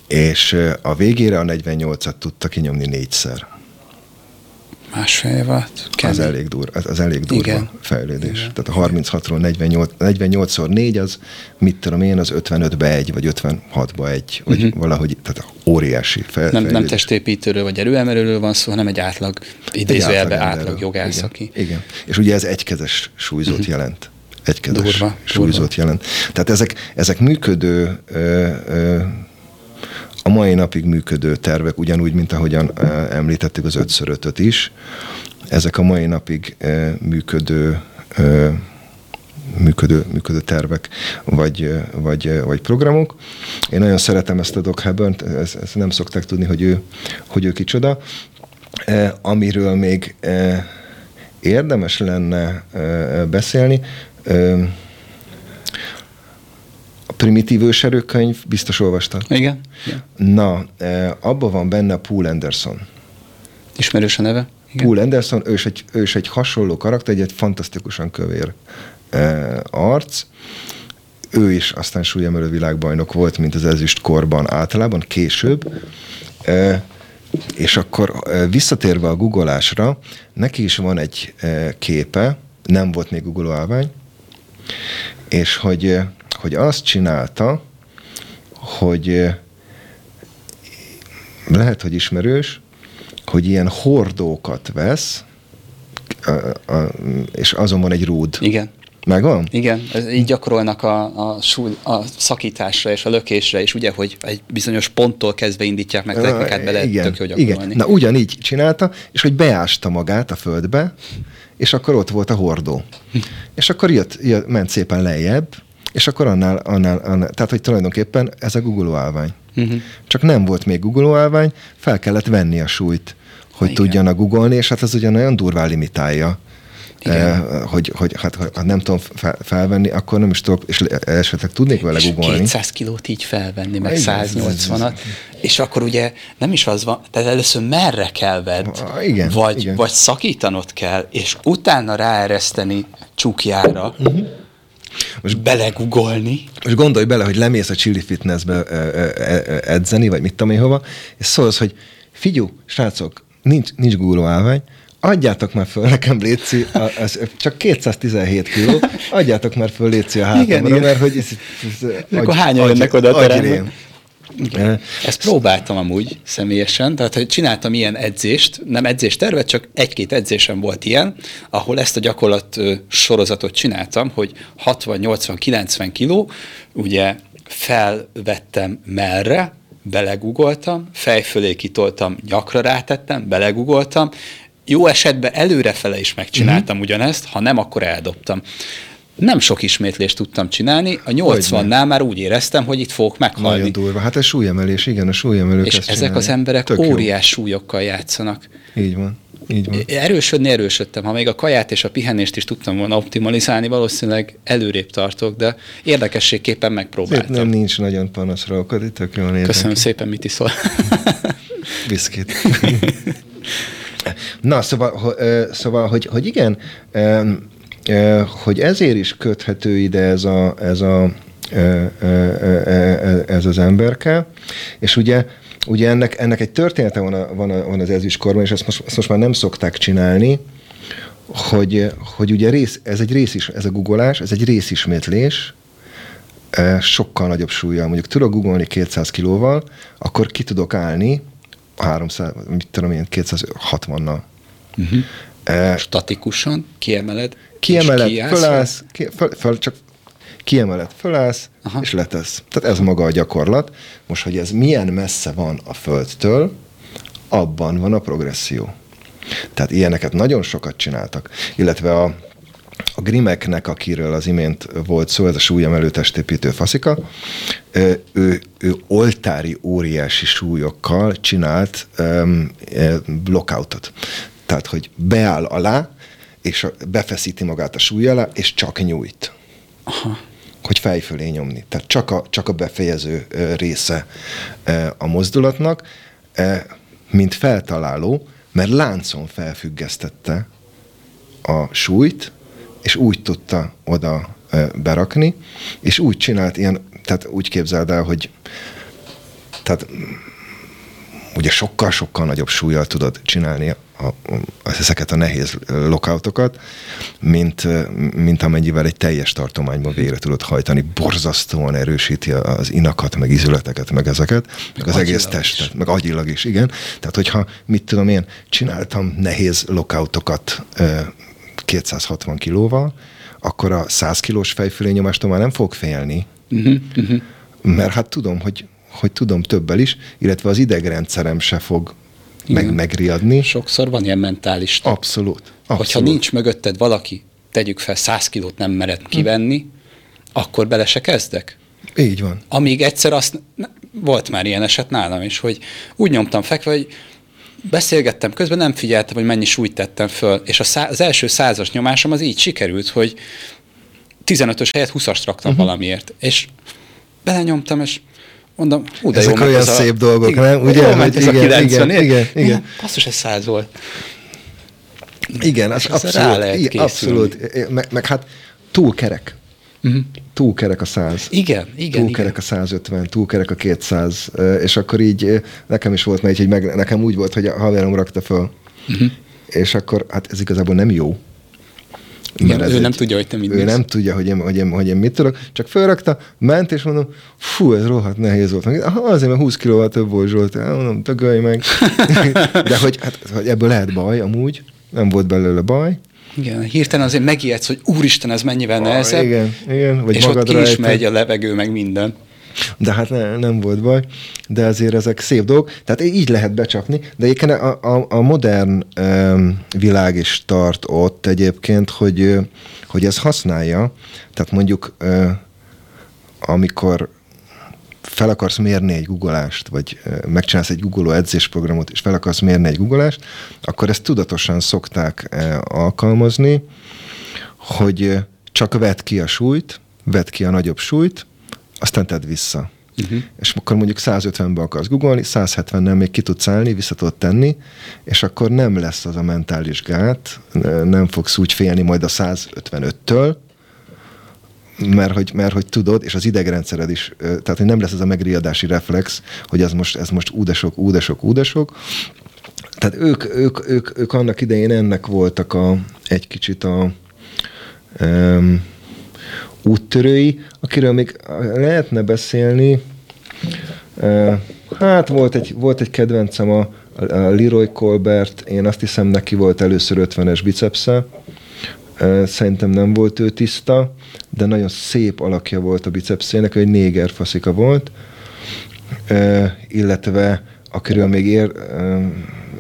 és a végére a 48-at tudta kinyomni négyszer. Másfél év alatt? Az elég, dur, az, az elég durva Igen. fejlődés. Igen. Tehát a 36-ról 48, 48-szor 4 az, mit tudom én, az 55-be egy, vagy 56-ba egy, vagy uh-huh. valahogy, tehát óriási fel, nem, nem testépítőről vagy erőemelőről van szó, hanem egy átlag, idézőjelbe átlag, átlag jogász, Igen. aki... Igen. És ugye ez egykezes súlyzót uh-huh. jelent. Egykezes durva, súlyzót durva. jelent. Tehát ezek, ezek működő ö, ö, a mai napig működő tervek, ugyanúgy, mint ahogyan említettük az 5 5 is, ezek a mai napig működő működő, működő tervek vagy, vagy, vagy programok. Én nagyon szeretem ezt a Doc Hebburn, ezt, ezt nem szokták tudni, hogy ő, hogy ő kicsoda. Amiről még érdemes lenne beszélni, primitív őserőkönyv, biztos olvastad? Igen. Igen. Na, e, abban van benne Paul Anderson. Ismerős a neve? Igen. Paul Anderson, ő is egy, ő is egy hasonló karakter, egy, egy fantasztikusan kövér e, arc. Ő is aztán súlyemelő világbajnok volt, mint az ezüst korban általában, később. E, és akkor visszatérve a googolásra, neki is van egy képe, nem volt még Google állvány, és hogy hogy azt csinálta, hogy lehet, hogy ismerős, hogy ilyen hordókat vesz, a, a, és azon van egy rúd. Igen. Megvan? Igen, ez így gyakorolnak a, a, súly, a szakításra és a lökésre, és ugye, hogy egy bizonyos ponttól kezdve indítják meg technikát bele, igen, tök jó gyakorolni. Igen. Na ugyanígy csinálta, és hogy beásta magát a földbe, és akkor ott volt a hordó. és akkor jött, jött, ment szépen lejjebb, és akkor annál, annál, annál, tehát hogy tulajdonképpen ez a Google állvány. Uh-huh. Csak nem volt még Google állvány, fel kellett venni a súlyt, hogy Igen. tudjanak googolni, és hát ez ugyan olyan durván limitálja. Eh, hogy, hogy hát, ha nem tudom fel, felvenni, akkor nem is tudok, és esetleg tudnék vele googolni. 200 kilót így felvenni, meg 180-at, és akkor ugye nem is az van, tehát először merre kell vedd, ah, igen, vagy, igen. vagy szakítanod kell, és utána ráereszteni csukjára, uh-huh most belegugolni. Most gondolj bele, hogy lemész a Chili Fitnessbe edzeni, vagy mit tudom én hova, és szólsz, hogy figyú, srácok, nincs, nincs Google állvány, adjátok már föl nekem Léci, az, csak 217 kiló, adjátok már föl Léci a hátamra, mert hogy... Ez, ez, ez, akkor hányan jönnek oda a terembe? Igen. Ezt próbáltam amúgy személyesen, tehát hogy csináltam ilyen edzést, nem edzéstervet, csak egy-két edzésem volt ilyen, ahol ezt a gyakorlat sorozatot csináltam, hogy 60-80-90 kiló, ugye felvettem merre, belegugoltam, fejfölé kitoltam, nyakra rátettem, belegugoltam, jó esetben előrefele is megcsináltam mm-hmm. ugyanezt, ha nem, akkor eldobtam nem sok ismétlést tudtam csinálni, a 80-nál már úgy éreztem, hogy itt fogok meghalni. Nagyon durva. Hát ez súlyemelés, igen, a súlyemelők És ezek csinálni. az emberek Tök óriás jó. súlyokkal játszanak. Így van. Így van. Erősödni erősödtem. Ha még a kaját és a pihenést is tudtam volna optimalizálni, valószínűleg előrébb tartok, de érdekességképpen megpróbáltam. Nem nincs nagyon panaszra okod, itt tök jól Köszönöm szépen, mit iszol. Biszkit. Na, szóval, szóval hogy, hogy igen, hogy ezért is köthető ide ez a, ez a ez az emberke, és ugye ugye ennek, ennek egy története van, a, van, a, van az ezüstkorban, és ezt most, ezt most már nem szokták csinálni, hogy, hogy ugye rész, ez egy rész is, ez a googolás, ez egy részismétlés, sokkal nagyobb súlya. Mondjuk tudok googolni 200 kilóval, akkor ki tudok állni 300, mit tudom én, 260-nal. Uh-huh. E, Statikusan kiemeled? Kiemeled, fölállsz, ki, föl, föl, csak kiemeled, fölállsz, Aha. és letesz. Tehát ez maga a gyakorlat. Most, hogy ez milyen messze van a Földtől, abban van a progresszió. Tehát ilyeneket nagyon sokat csináltak. Illetve a, a Grimeknek, akiről az imént volt szó, ez a súlyemelő testépítő faszika, ő, ő oltári óriási súlyokkal csinált um, blockoutot. Tehát, hogy beáll alá, és befeszíti magát a súly alá, és csak nyújt. Aha. Hogy fejfölé nyomni. Tehát csak a, csak a befejező része a mozdulatnak, mint feltaláló, mert láncon felfüggesztette a súlyt, és úgy tudta oda berakni, és úgy csinált ilyen, tehát úgy képzeld el, hogy tehát ugye sokkal-sokkal nagyobb súlyjal tudod csinálni a, a, ezeket a nehéz lockoutokat, mint, mint amennyivel egy teljes tartományban végre tudod hajtani. Borzasztóan erősíti az inakat, meg izületeket, meg ezeket, meg, meg az egész testet, is. meg agyilag is, igen. Tehát, hogyha, mit tudom én, csináltam nehéz lockoutokat 260 kilóval, akkor a 100 kilós fejfülényomástól már nem fog félni, uh-huh, uh-huh. mert hát tudom, hogy hogy tudom többel is, illetve az idegrendszerem se fog meg, megriadni. Sokszor van ilyen mentális. Abszolút. abszolút. Hogyha nincs mögötted valaki, tegyük fel, száz kilót nem mered kivenni, hm. akkor bele se kezdek. Így van. Amíg egyszer azt, volt már ilyen eset nálam is, hogy úgy nyomtam fekve, hogy beszélgettem közben, nem figyeltem, hogy mennyi súlyt tettem föl, és a szá- az első százas nyomásom az így sikerült, hogy 15-ös helyett 20-ast raktam uh-huh. valamiért, és belenyomtam, és Mondom, hú, de Ezek jó olyan szép a... dolgok, igen, nem? Ugye, jó hogy igen, 90, igen, igen, igen. Basszus, ez száz volt. Igen, az abszolút, rá lehet abszolút. Meg, meg hát túl kerek. Uh-huh. Túl kerek a 100. Igen, igen. Túl kerek a 150, túl kerek a 200, és akkor így nekem is volt, mert így meg, nekem úgy volt, hogy a haverom rakta föl. Uh-huh. És akkor, hát ez igazából nem jó. Igen, ő egy, nem tudja, hogy te mit Ő nem tudja, hogy én, hogy, én, hogy én mit tudok, csak felrakta, ment, és mondom, fú, ez rohadt nehéz volt. Aha, azért, mert 20 kilóval több volt Zsolt. Mondom, dögölj meg. De hogy, hát, hogy ebből lehet baj amúgy, nem volt belőle baj. Igen, hirtelen azért megijedsz, hogy úristen, ez mennyivel nehezebb. Ah, igen, igen. Vagy és ott ki is megy a levegő, meg minden. De hát ne, nem volt baj, de azért ezek szép dolgok. Tehát így lehet becsapni, de egyébként a, a, a modern um, világ is tart ott egyébként, hogy, hogy ez használja. Tehát mondjuk, uh, amikor fel akarsz mérni egy googleást, vagy megcsinálsz egy Google edzésprogramot, és fel akarsz mérni egy googleást, akkor ezt tudatosan szokták alkalmazni, hogy csak vedd ki a súlyt, vedd ki a nagyobb súlyt, aztán tedd vissza. Uh-huh. És akkor mondjuk 150-be akarsz googolni, 170-nel még ki tudsz állni, vissza tudod tenni, és akkor nem lesz az a mentális gát, nem fogsz úgy félni majd a 155-től, mert hogy, mert hogy tudod, és az idegrendszered is, tehát hogy nem lesz ez a megriadási reflex, hogy ez most, ez most údesok, údesok, údesok. Tehát ők, ők, ők, ők annak idején ennek voltak a, egy kicsit a um, úttörői, akiről még lehetne beszélni. Hát volt egy, volt egy kedvencem, a, a Leroy Colbert, én azt hiszem neki volt először 50-es bicepsze, szerintem nem volt ő tiszta, de nagyon szép alakja volt a bicepszének, egy néger faszika volt, illetve akiről még ér,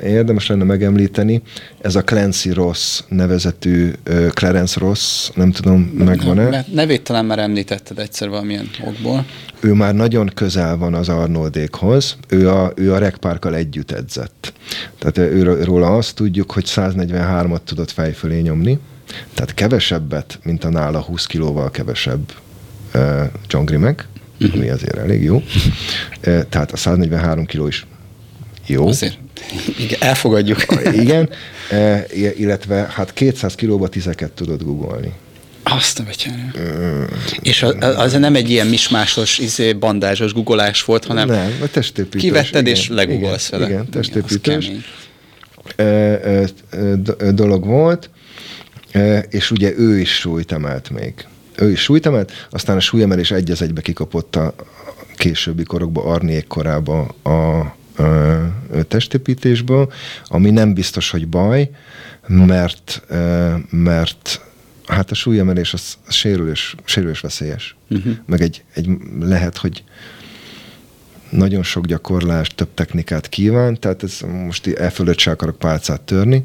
érdemes lenne megemlíteni, ez a Clancy Ross nevezetű Clarence Ross, nem tudom, megvan-e? Nevét talán már említetted egyszer valamilyen okból. Ő már nagyon közel van az Arnoldékhoz, ő a, ő a Rekpárkkal együtt edzett. Tehát őről, róla azt tudjuk, hogy 143-at tudott fejfölé nyomni, tehát kevesebbet, mint a nála 20 kilóval kevesebb John Grimek, uh-huh. ami azért elég jó. Tehát a 143 kiló is jó. Azért igen, elfogadjuk. Igen, illetve hát 200 kilóba tizeket tudod googolni. Azt a betyárja. És az, az nem egy ilyen mismásos, izé, bandázsos googolás volt, hanem nem, a testépítés. Kivetted igen, és legugolsz vele. Igen, testépítés. Igen, dolog volt, és ugye ő is súlyt emelt még. Ő is súlyt emelt, aztán a súlyemelés egy az egybe kikapott a későbbi korokban, Arnék korába a, testépítésből, ami nem biztos, hogy baj, mert, mert hát a súlyemelés az, az sérülés, sérülés veszélyes. Uh-huh. Meg egy, egy lehet, hogy nagyon sok gyakorlást, több technikát kíván, tehát ez most e fölött se akarok pálcát törni.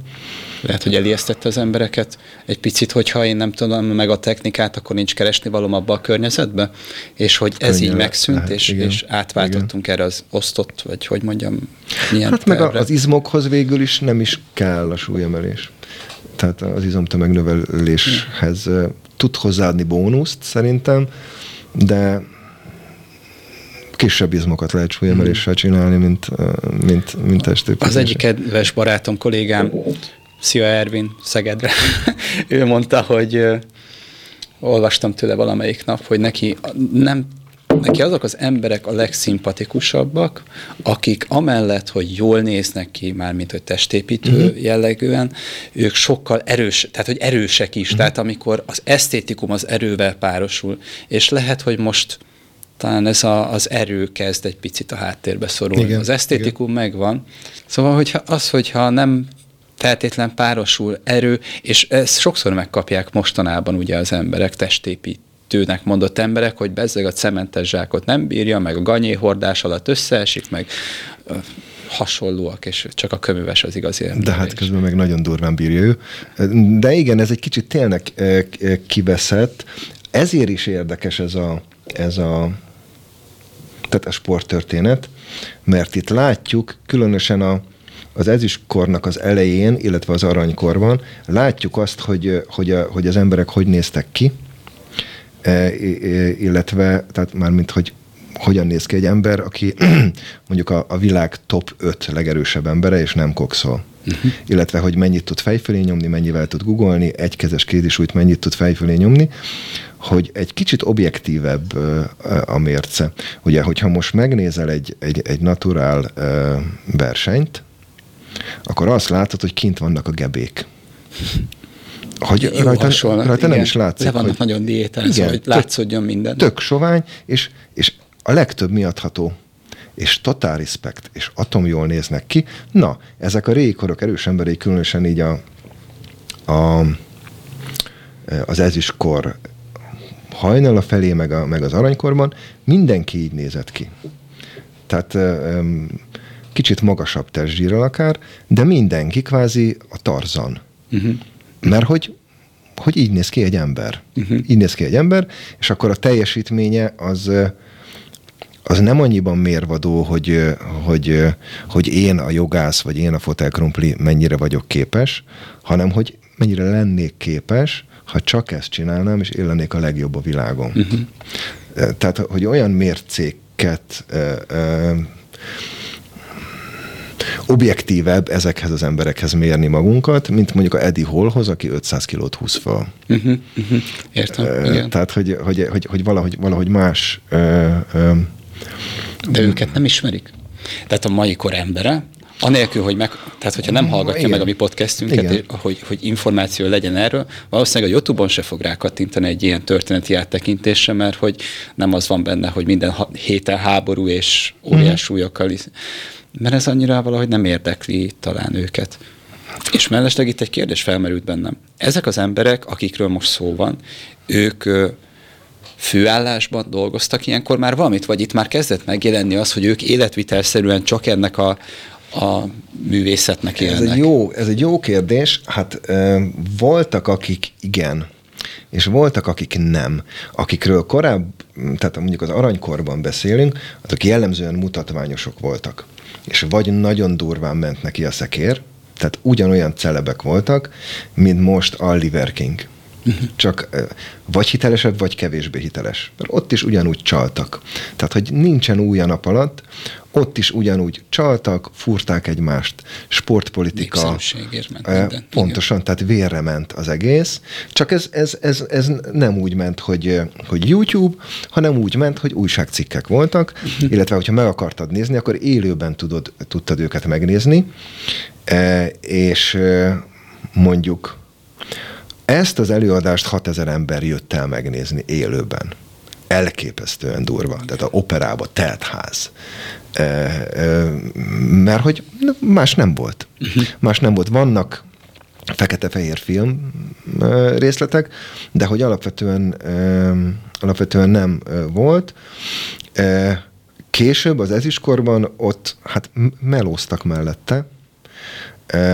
Lehet, hogy elijesztette az embereket egy picit, hogyha én nem tudom meg a technikát, akkor nincs keresni valóm abba a környezetbe, és hogy ez Könnyen így megszűnt, lehet, és, igen, és átváltottunk igen. erre az osztott, vagy hogy mondjam, milyen Hát tervre. meg az izmokhoz végül is nem is kell a súlyemelés. Tehát az izomtömegnöveléshez tud hozzáadni bónuszt szerintem, de kisebb izmokat lehet súlyemeléssel hmm. csinálni, mint, mint, mint testépítés. Az egyik kedves barátom, kollégám, Szia Ervin, Szegedre, ő mondta, hogy olvastam tőle valamelyik nap, hogy neki nem neki azok az emberek a legszimpatikusabbak, akik amellett, hogy jól néznek ki, mármint hogy testépítő uh-huh. jellegűen, ők sokkal erős, tehát hogy erősek is, uh-huh. tehát amikor az esztétikum az erővel párosul, és lehet, hogy most talán ez a, az erő kezd egy picit a háttérbe szorulni. Igen, az esztétikum igen. megvan. Szóval hogyha az, hogyha nem feltétlen párosul erő, és ezt sokszor megkapják mostanában ugye az emberek testépítőnek mondott emberek, hogy bezzeg a cementes zsákot nem bírja, meg a ganyéhordás alatt összeesik, meg hasonlóak, és csak a köműves az igazi ember. De hát közben meg nagyon durván bírja ő. De igen, ez egy kicsit tényleg kiveszett. Ezért is érdekes ez a, ez a tehát a sporttörténet, mert itt látjuk, különösen a, az ezüstkornak az elején, illetve az aranykorban látjuk azt, hogy, hogy, a, hogy az emberek hogy néztek ki, e, illetve, tehát mármint, hogy hogyan néz ki egy ember, aki mondjuk a, a világ top 5 legerősebb embere, és nem kokszol. Uh-huh. Illetve, hogy mennyit tud fejfölé nyomni, mennyivel tud googolni, egykezes kézisújt mennyit tud fejfölé nyomni, hogy egy kicsit objektívebb a mérce. Ugye, hogyha most megnézel egy, egy, egy naturál versenyt, akkor azt látod, hogy kint vannak a gebék. Hogy Jó, rajta, hasonló, rajta nem is látszik. Le vannak hogy, nagyon diétázva, hogy látszódjon minden. Tök sovány, és, és a legtöbb miadható és totál respect, és atom jól néznek ki. Na, ezek a régi korok erős emberei, különösen így a, a az ezüstkor hajnal a felé, meg, a, meg az aranykorban, mindenki így nézett ki. Tehát kicsit magasabb testzsírral akár, de mindenki kvázi a tarzan. Uh-huh. Mert hogy hogy így néz ki egy ember. Uh-huh. Így néz ki egy ember, és akkor a teljesítménye az az nem annyiban mérvadó, hogy, hogy, hogy én a jogász, vagy én a fotelkrumpli mennyire vagyok képes, hanem hogy mennyire lennék képes, ha csak ezt csinálnám, és én lennék a legjobb a világon. Uh-huh. Tehát, hogy olyan mércéket objektívebb ezekhez az emberekhez mérni magunkat, mint mondjuk a Eddie Hallhoz, aki 500 kilót húz fel. Uh-huh, uh-huh. Értem, uh, igen. Tehát, hogy, hogy, hogy, hogy valahogy, valahogy más... Uh, uh, De őket nem ismerik? Tehát a mai kor embere, Anélkül, hogy meg, tehát hogyha nem hallgatja Igen. meg a mi podcastünket, hogy, hogy információ legyen erről, valószínűleg a Youtube-on se fog rákattintani egy ilyen történeti áttekintésre, mert hogy nem az van benne, hogy minden héten háború és óriás mhm. súlyokkal is mert ez annyira valahogy nem érdekli talán őket. És mellesleg itt egy kérdés felmerült bennem. Ezek az emberek, akikről most szó van, ők főállásban dolgoztak ilyenkor már valamit, vagy itt már kezdett megjelenni az, hogy ők életvitelszerűen csak ennek a, a művészetnek élnek? Ez egy jó, ez egy jó kérdés. Hát e, voltak, akik igen, és voltak, akik nem. Akikről korábban, tehát mondjuk az aranykorban beszélünk, azok jellemzően mutatványosok voltak és vagy nagyon durván ment neki a szekér, tehát ugyanolyan celebek voltak, mint most Oliver King. Csak vagy hitelesebb, vagy kevésbé hiteles. Mert ott is ugyanúgy csaltak. Tehát, hogy nincsen új a nap alatt, ott is ugyanúgy csaltak, furták egymást, sportpolitika. Ment pontosan, Igen. tehát vérre ment az egész. Csak ez, ez, ez, ez nem úgy ment, hogy, hogy YouTube, hanem úgy ment, hogy újságcikkek voltak, uh-huh. illetve hogyha meg akartad nézni, akkor élőben tudod, tudtad őket megnézni, és mondjuk ezt az előadást 6000 ember jött el megnézni élőben. elképesztően durva. Tehát a operába telt ház. Mert hogy más nem volt. Más nem volt. Vannak fekete-fehér film részletek, de hogy alapvetően, alapvetően nem volt. Később az eziskorban ott hát melóztak mellette,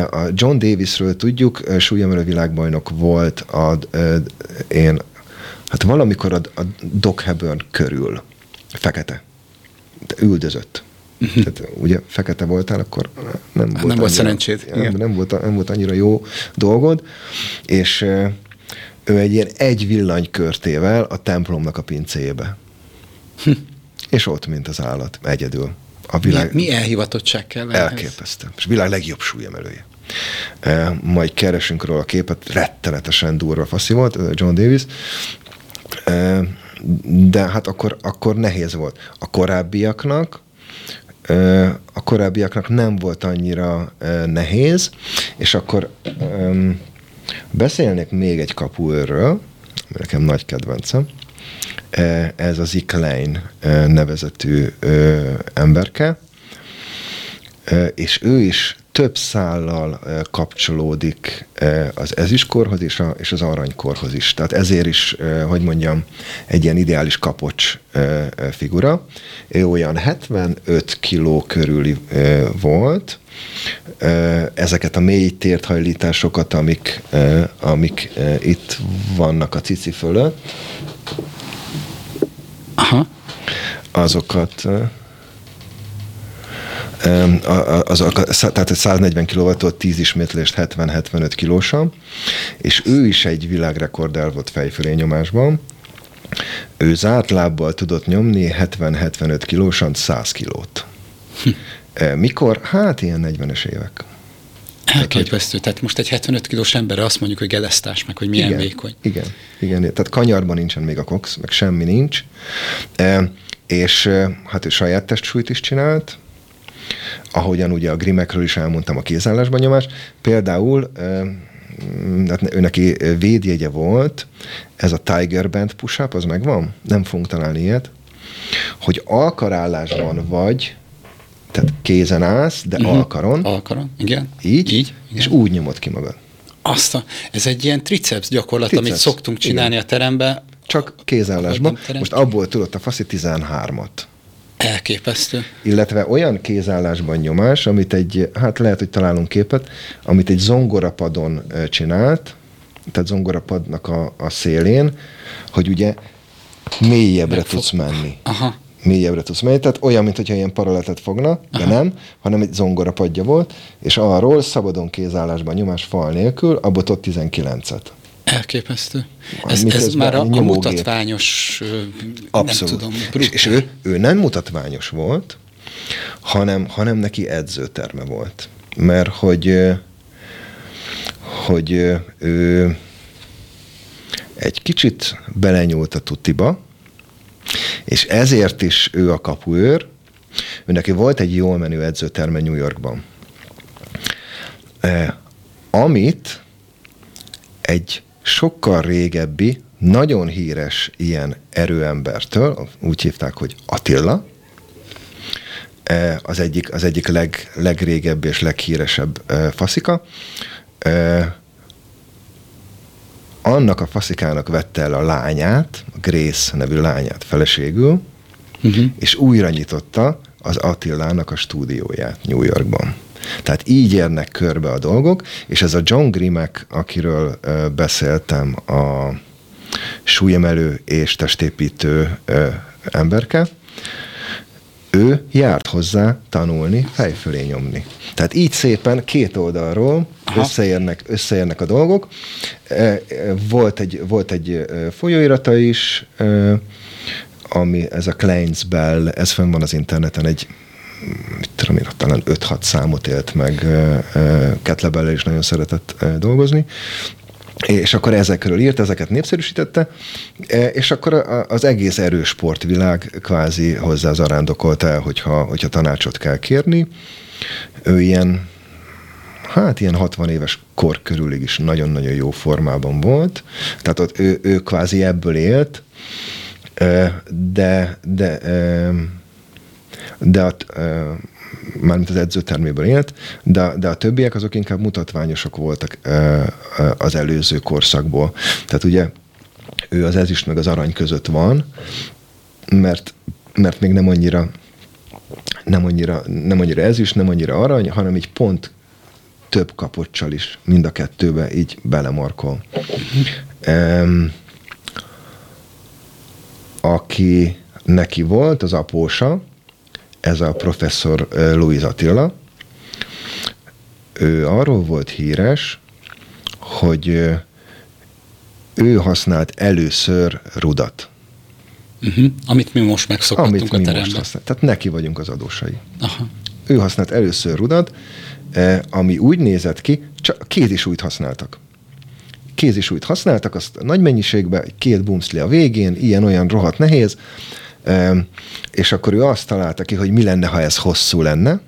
a John Davisről tudjuk, súlyemelő világbajnok volt a, én, hát valamikor a, a Doc Hebburn körül, fekete, üldözött. Uh-huh. Tehát ugye fekete voltál, akkor nem volt, nem annyira, volt szerencséd. Nem, nem, volt, nem volt annyira jó dolgod, és ő egy ilyen egy villanykörtével a templomnak a pincébe. Hm. És ott, mint az állat, egyedül. A világ... mi, mi elhivatottság kell Elképesztő. És világ legjobb súlyemelője. E, majd keresünk róla a képet, rettenetesen durva faszi volt, John Davis. E, de hát akkor, akkor nehéz volt. A korábbiaknak a korábbiaknak nem volt annyira nehéz, és akkor beszélnék még egy kapuőrről, nekem nagy kedvencem, ez az Iklein nevezetű emberke, és ő is több szállal kapcsolódik az ezüstkorhoz és, a, és az aranykorhoz is. Tehát ezért is, hogy mondjam, egy ilyen ideális kapocs figura. Ő olyan 75 kiló körüli volt, ezeket a mély térthajlításokat, amik, amik itt vannak a cici fölött, Aha. azokat az, tehát 140 kW 10 ismétlést 70-75 kilósan, és ő is egy világrekord el volt fejfölé nyomásban. Ő zárt lábbal tudott nyomni 70-75 kilósan 100 kilót. Hm. Mikor? Hát ilyen 40-es évek. Elképesztő. Tehát most egy 75 kilós emberre azt mondjuk, hogy gelesztás, meg hogy milyen igen, vékony. Igen, igen. Tehát kanyarban nincsen még a cox, meg semmi nincs. E, és hát ő saját testsúlyt is csinált, ahogyan ugye a grimekről is elmondtam a kézállásban nyomás. Például hát ő neki védjegye volt, ez a Tiger Band push-up, az megvan? Nem fogunk találni ilyet. Hogy alkarállásban vagy, tehát kézen állsz, de uh-huh. alkaron. Alkaron, igen. Így, így igen. és úgy nyomod ki magad. Azt a, ez egy ilyen triceps gyakorlat, triceps, amit szoktunk csinálni igen. a terembe. Csak kézállásban. Most abból tudott a faszi 13-at. Elképesztő. Illetve olyan kézállásban nyomás, amit egy, hát lehet, hogy találunk képet, amit egy zongorapadon csinált, tehát zongorapadnak a, a szélén, hogy ugye mélyebbre Megfog... tudsz menni. Aha. Mélyebbre tudsz menni, tehát olyan, mintha ilyen paraletet fogna, de Aha. nem, hanem egy zongorapadja volt, és arról szabadon kézállásban nyomás fal nélkül, abból ott 19-et. Elképesztő. Ez, ez már a, a mutatványos, Abszolút. nem tudom. És, és ő, ő nem mutatványos volt, hanem, hanem neki edzőterme volt. Mert hogy, hogy ő egy kicsit belenyúlt a tutiba, és ezért is ő a kapuőr. Ő neki volt egy jól menő edzőterme New Yorkban. Amit egy sokkal régebbi, nagyon híres ilyen erőembertől, úgy hívták, hogy Attila, e, az egyik, az egyik leg, legrégebbi és leghíresebb e, faszika. Annak a faszikának vette el a lányát, a Grace nevű lányát feleségül, uh-huh. és újra nyitotta az Attilának a stúdióját New Yorkban. Tehát így érnek körbe a dolgok, és ez a John Grimek, akiről ö, beszéltem, a súlyemelő és testépítő ö, emberke, ő járt hozzá tanulni, fejfölé nyomni. Tehát így szépen két oldalról összeérnek, összeérnek a dolgok. Volt egy, volt egy folyóirata is, ami ez a Kleins Bell, ez fönn van az interneten, egy mit tudom én, talán 5-6 számot élt meg, Ketlebelle is nagyon szeretett dolgozni, és akkor ezekről írt, ezeket népszerűsítette, és akkor az egész erős sportvilág kvázi hozzá az arándokolta el, hogyha, hogyha tanácsot kell kérni. Ő ilyen, hát ilyen 60 éves kor körülig is nagyon-nagyon jó formában volt, tehát ott ő, ő kvázi ebből élt, de, de, de a, mármint az edzőterméből élt, de, de a többiek azok inkább mutatványosok voltak az előző korszakból. Tehát ugye ő az ezüst meg az arany között van, mert, mert még nem annyira nem annyira, nem annyira ezüst, nem annyira arany, hanem így pont több kapocsal is mind a kettőbe így belemarkol. Um, aki neki volt, az apósa, ez a professzor Louis Attila, ő arról volt híres, hogy ő használt először rudat. Uh-huh. Amit mi most megszokhattunk Amit a mi teremben. Most használt. Tehát neki vagyunk az adósai. Aha. Ő használt először rudat, ami úgy nézett ki, csak kézisújt használtak. Kézisújt használtak, azt nagy mennyiségben, két bumszli a végén, ilyen-olyan rohadt nehéz, és akkor ő azt találta ki, hogy mi lenne, ha ez hosszú lenne,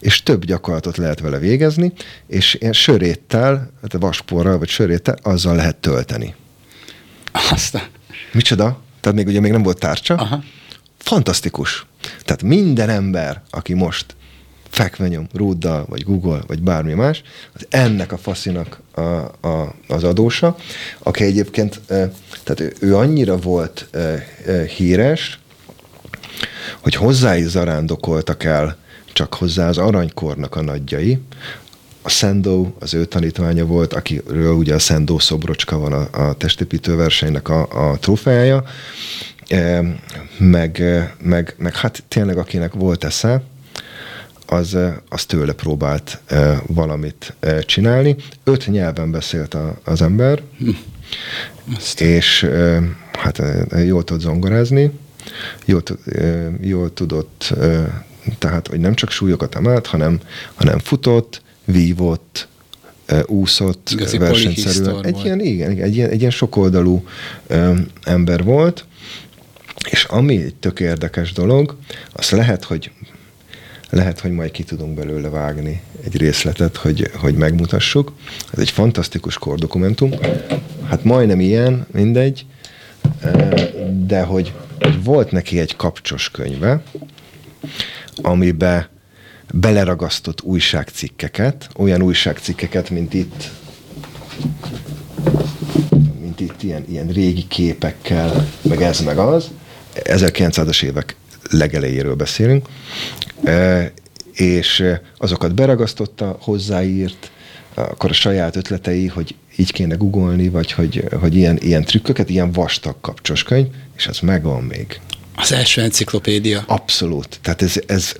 és több gyakorlatot lehet vele végezni, és ilyen söréttel, hát vasporral vagy söréttel, azzal lehet tölteni. Aztán. Micsoda? Tehát még ugye még nem volt tárcsa. Aha. Fantasztikus. Tehát minden ember, aki most fekvenyom, Rúddal, vagy Google, vagy bármi más, az ennek a faszinak a, a, az adósa, aki egyébként, tehát ő, ő annyira volt híres, hogy hozzá is zarándokoltak el csak hozzá az aranykornak a nagyjai. A Szendó az ő tanítványa volt, akiről ugye a Szendó szobrocska van a, a testépítő versenynek a, a trófeája, meg, meg, meg hát tényleg akinek volt esze, az, az tőle próbált valamit csinálni. Öt nyelven beszélt a, az ember, hm. és hát jól tud zongorázni, jól, jól tudott, tehát, hogy nem csak súlyokat emelt, hanem, hanem futott, vívott, úszott Igazi versenyszerűen. Egy ilyen, igen, egy ilyen, egy ilyen sokoldalú ember volt, és ami egy tök érdekes dolog, az lehet, hogy lehet, hogy majd ki tudunk belőle vágni egy részletet, hogy, hogy megmutassuk. Ez egy fantasztikus kordokumentum. Hát majdnem ilyen, mindegy, de hogy, hogy volt neki egy kapcsos könyve, amiben beleragasztott újságcikkeket, olyan újságcikkeket, mint itt, mint itt ilyen, ilyen régi képekkel, meg ez, meg az. 1900-as évek legelejéről beszélünk, e, és azokat beragasztotta, hozzáírt, akkor a saját ötletei, hogy így kéne googolni, vagy hogy, hogy ilyen, ilyen trükköket, ilyen vastag kapcsos könyv, és ez megvan még. Az első enciklopédia. Abszolút. Tehát ez, ez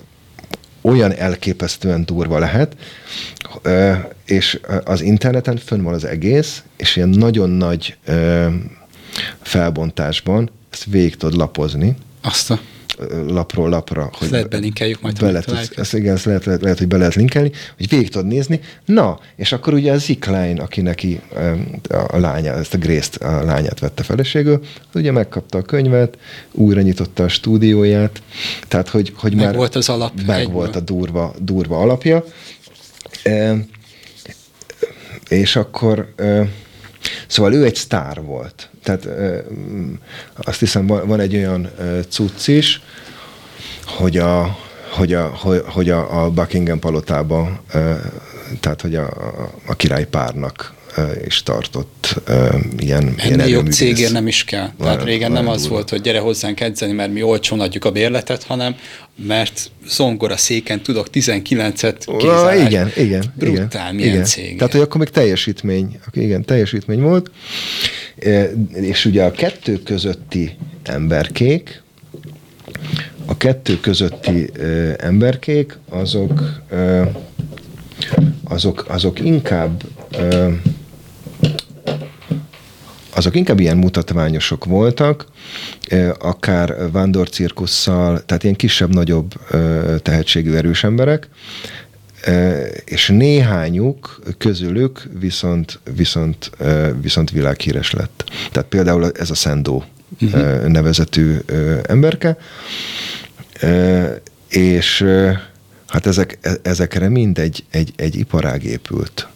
olyan elképesztően durva lehet, és az interneten fönn van az egész, és ilyen nagyon nagy felbontásban ezt végig tudod lapozni. Azt a lapról lapra. Hogy lehet belinkeljük majd. Be lehet, ezt, igen, ezt lehet, lehet, lehet, hogy be lehet linkelni, hogy végig tudod nézni. Na, és akkor ugye a Zikline, aki neki a lánya, ezt a Grace-t, a lányát vette feleségül, ugye megkapta a könyvet, újra nyitotta a stúdióját, tehát hogy, hogy meg már volt az alap. Meg egyből. volt a durva, durva alapja. E, és akkor e, Szóval ő egy sztár volt. Tehát azt hiszem, van egy olyan cucc is, hogy a, hogy a, hogy a, a Buckingham palotában, tehát hogy a, a királypárnak és tartott ilyen, Ennél ilyen jobb cégért nem is kell. Tehát régen nem az volt, hogy gyere hozzánk edzeni, mert mi olcsón adjuk a bérletet, hanem mert zongora széken tudok 19-et kézzel. Igen, igen. Brutál, igen, milyen igen. cég. Tehát, hogy akkor még teljesítmény, igen, teljesítmény volt. És ugye a kettő közötti emberkék, a kettő közötti emberkék, azok azok, azok inkább azok inkább ilyen mutatványosok voltak, akár Vándor cirkusszal, tehát ilyen kisebb-nagyobb tehetségű erős emberek, és néhányuk közülük viszont, viszont, viszont világhíres lett. Tehát például ez a Szendó uh-huh. nevezetű emberke, és hát ezek, e, ezekre mind egy, egy, egy iparág épült.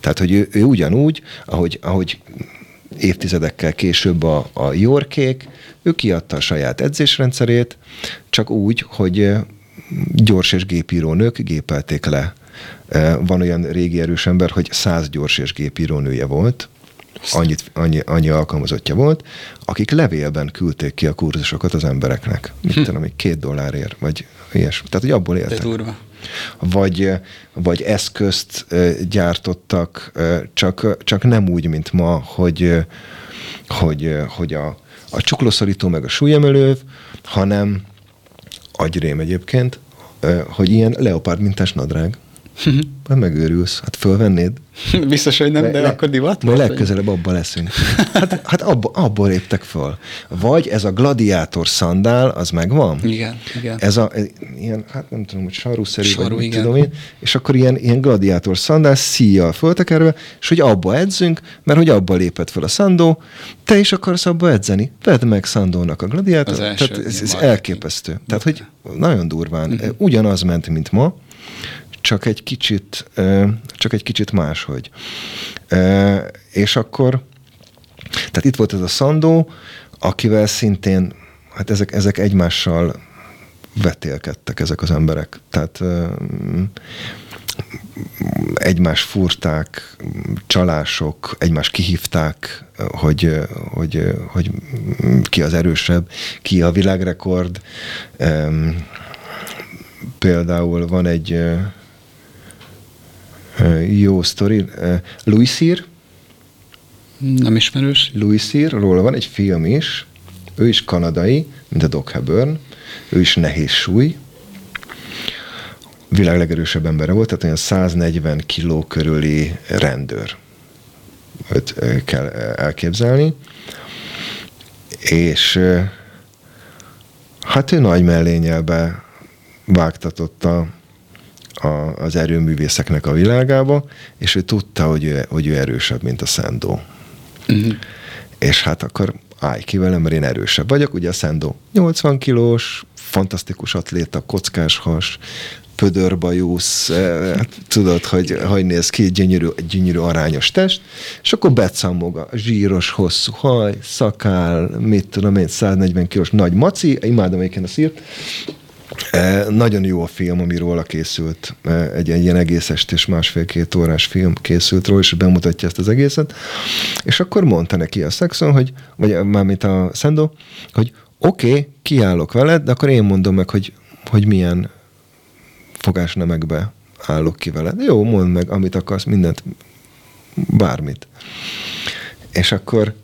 Tehát, hogy ő, ő ugyanúgy, ahogy, ahogy évtizedekkel később a, a Yorkék ő kiadta a saját edzésrendszerét, csak úgy, hogy gyors és gépíró nők gépelték le. Van olyan régi erős ember, hogy száz gyors és gépíró nője volt, annyit, annyi, annyi alkalmazottja volt, akik levélben küldték ki a kurzusokat az embereknek. Mit hm. tudom, két dollárért, vagy ilyesmi. Tehát, hogy abból éltek. De durva. Vagy, vagy eszközt gyártottak, csak, csak nem úgy, mint ma, hogy, hogy, hogy a, a csuklószorító meg a súlyemelő, hanem agyrém egyébként, hogy ilyen leopárd mintás nadrág. Hát megőrülsz, hát fölvennéd. Biztos, hogy nem, de, de le, akkor divat? Majd legközelebb abban leszünk. Hát, hát abba, abból léptek föl. Vagy ez a gladiátor szandál, az megvan? Igen, igen. Ez a, ilyen, hát nem tudom, hogy sarúszerű, Saru, vagy igen. tudom én, és akkor ilyen, ilyen gladiátor szandál szíjjal föltekerve, és hogy abba edzünk, mert hogy abba lépett fel a szandó, te is akarsz abba edzeni, vedd meg szandónak a gladiátor. Tehát ez, ez elképesztő. Tehát, hogy nagyon durván. Uh-huh. Ugyanaz ment, mint ma, csak egy kicsit, csak egy kicsit máshogy. És akkor, tehát itt volt ez a Szandó, akivel szintén, hát ezek, ezek egymással vetélkedtek ezek az emberek. Tehát egymás furták, csalások, egymás kihívták, hogy, hogy, hogy ki az erősebb, ki a világrekord. Például van egy jó sztori. Louis Cyr. Nem ismerős. Louis Cyr, róla van egy film is. Ő is kanadai, mint a Doc Hepburn. Ő is nehéz súly. Világ legerősebb embere volt, tehát olyan 140 kiló körüli rendőr. Őt kell elképzelni. És hát ő nagy mellényelbe vágtatott a az erőművészeknek a világába, és ő tudta, hogy ő, hogy ő erősebb, mint a Szendó. Uh-huh. És hát akkor állj ki velem, mert én erősebb vagyok. Ugye a Szendó 80 kilós, fantasztikus atléta, kockás has, pödörbajusz, eh, hát tudod, hogy hogy néz ki, gyönyörű, gyönyörű arányos test, és akkor becamog a zsíros, hosszú haj, szakál, mit tudom én, 140 kilós nagy maci, imádom egyébként a szírt, nagyon jó a film, ami róla készült. E, egy, egy ilyen egész estés, másfél-két órás film készült róla, és bemutatja ezt az egészet. És akkor mondta neki a Saxon, hogy, vagy mármint a Szendó, hogy oké, okay, kiállok veled, de akkor én mondom meg, hogy, hogy milyen fogásnemekbe állok ki veled. Jó, mondd meg, amit akarsz, mindent, bármit. És akkor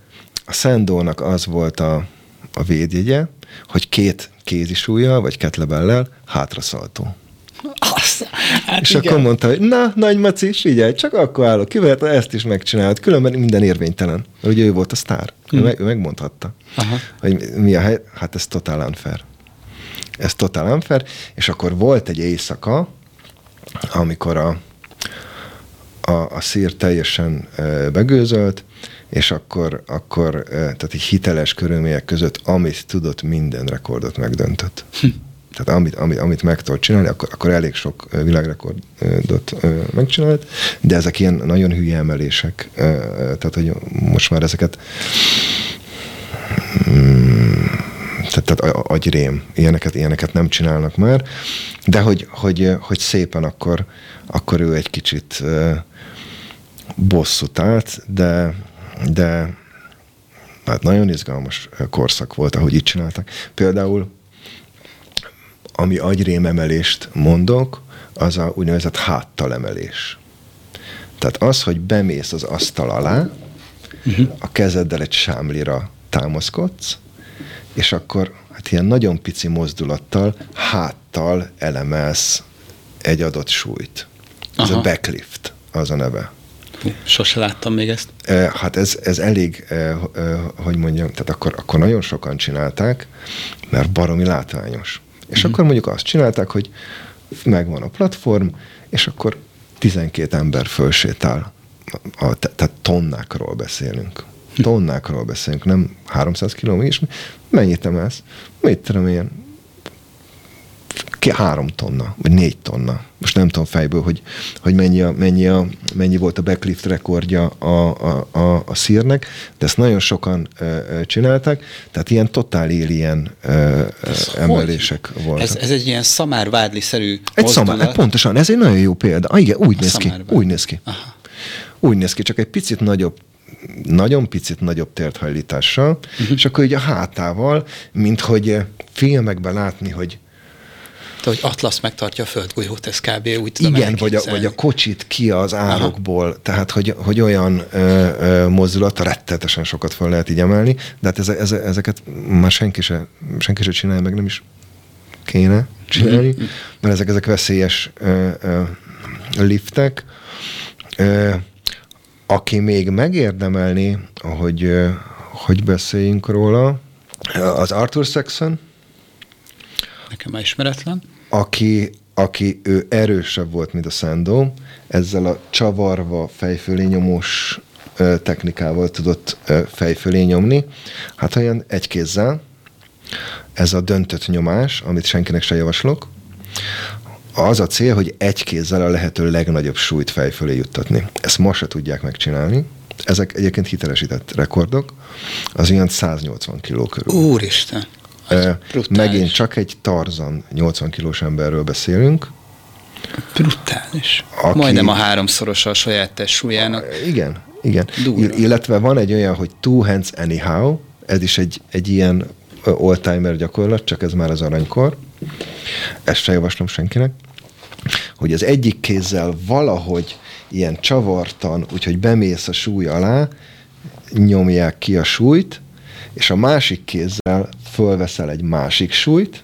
a Szendónak az volt a, a védjegye, hogy két kézisúlyjal, vagy ketlebellel hátraszaltó. Azt, hát és igen. akkor mondta, hogy na, nagy maci, figyelj, csak akkor állok ki, mert ezt is megcsinálod, különben minden érvénytelen. Mert ugye ő volt a sztár, hmm. ő, meg, ő megmondhatta, Aha. hogy mi a hely, hát ez totál unfair. Ez totál unfair, és akkor volt egy éjszaka, amikor a, a, a szír teljesen e, begőzölt, és akkor, akkor tehát egy hiteles körülmények között, amit tudott, minden rekordot megdöntött. Hm. Tehát amit, amit, amit meg tudott csinálni, akkor, akkor elég sok világrekordot megcsinált, de ezek ilyen nagyon hülye emelések. Tehát, hogy most már ezeket mm, tehát, tehát agyrém, ilyeneket, ilyeneket nem csinálnak már, de hogy, hogy, hogy szépen akkor, akkor ő egy kicsit bosszút állt, de de hát nagyon izgalmas korszak volt, ahogy itt csináltak. Például, ami agyrémemelést mondok, az a úgynevezett háttalemelés. Tehát az, hogy bemész az asztal alá, uh-huh. a kezeddel egy sámlira támaszkodsz, és akkor hát ilyen nagyon pici mozdulattal háttal elemelsz egy adott súlyt. Ez Aha. a backlift, az a neve. Sose láttam még ezt. Hát ez, ez elég, hogy mondjam, tehát akkor, akkor nagyon sokan csinálták, mert baromi látványos. És mm-hmm. akkor mondjuk azt csinálták, hogy megvan a platform, és akkor 12 ember fölsétál, a, tehát tonnákról beszélünk. Hm. Tonnákról beszélünk, nem 300 km is. Mennyit emelsz? Mit tudom én? Ki három tonna, vagy négy tonna. Most nem tudom fejből, hogy, hogy mennyi, a, mennyi, a, mennyi volt a backlift rekordja a, a, a, a szírnek, de ezt nagyon sokan ö, ö, csinálták, tehát ilyen totál alien ö, emelések hogy? voltak. Ez, ez egy ilyen szamárvádli-szerű Egy szamár, pontosan, ez egy nagyon jó példa. Ah, igen, úgy néz ki, úgy néz ki. Aha. Úgy néz ki, csak egy picit nagyobb nagyon picit nagyobb térthajlítással, uh-huh. és akkor ugye a hátával, mint hogy filmekben látni, hogy te, hogy Atlasz megtartja a földgolyót, ez kb. úgy tudom Igen, vagy a, vagy a kocsit ki az árokból, Aha. tehát hogy, hogy olyan ö, ö, mozdulat, rettetesen sokat fel lehet így emelni, de hát ez, ez, ezeket már senki se, senki se csinálja, meg nem is kéne csinálni, mm-hmm. mert ezek, ezek veszélyes ö, ö, liftek. Ö, aki még megérdemelni, hogy, hogy beszéljünk róla, az Arthur Saxon. Nekem már ismeretlen. Aki, aki ő erősebb volt, mint a Sando, ezzel a csavarva fejfölé nyomós technikával tudott fejfölé nyomni. Hát olyan egy kézzel, ez a döntött nyomás, amit senkinek se javaslok, az a cél, hogy egy kézzel a lehető legnagyobb súlyt fejfölé juttatni. Ezt ma se tudják megcsinálni. Ezek egyébként hitelesített rekordok, az ilyen 180 kiló körül. Úristen! E, megint csak egy Tarzan 80 kilós emberről beszélünk. Brutális. Aki, Majdnem a háromszorosa a saját testsúlyának. Igen, igen. Durva. Illetve van egy olyan, hogy two hands anyhow, ez is egy, egy ilyen oldtimer gyakorlat, csak ez már az aranykor. Ezt se javaslom senkinek. Hogy az egyik kézzel valahogy ilyen csavartan, úgyhogy bemész a súly alá, nyomják ki a súlyt, és a másik kézzel fölveszel egy másik súlyt,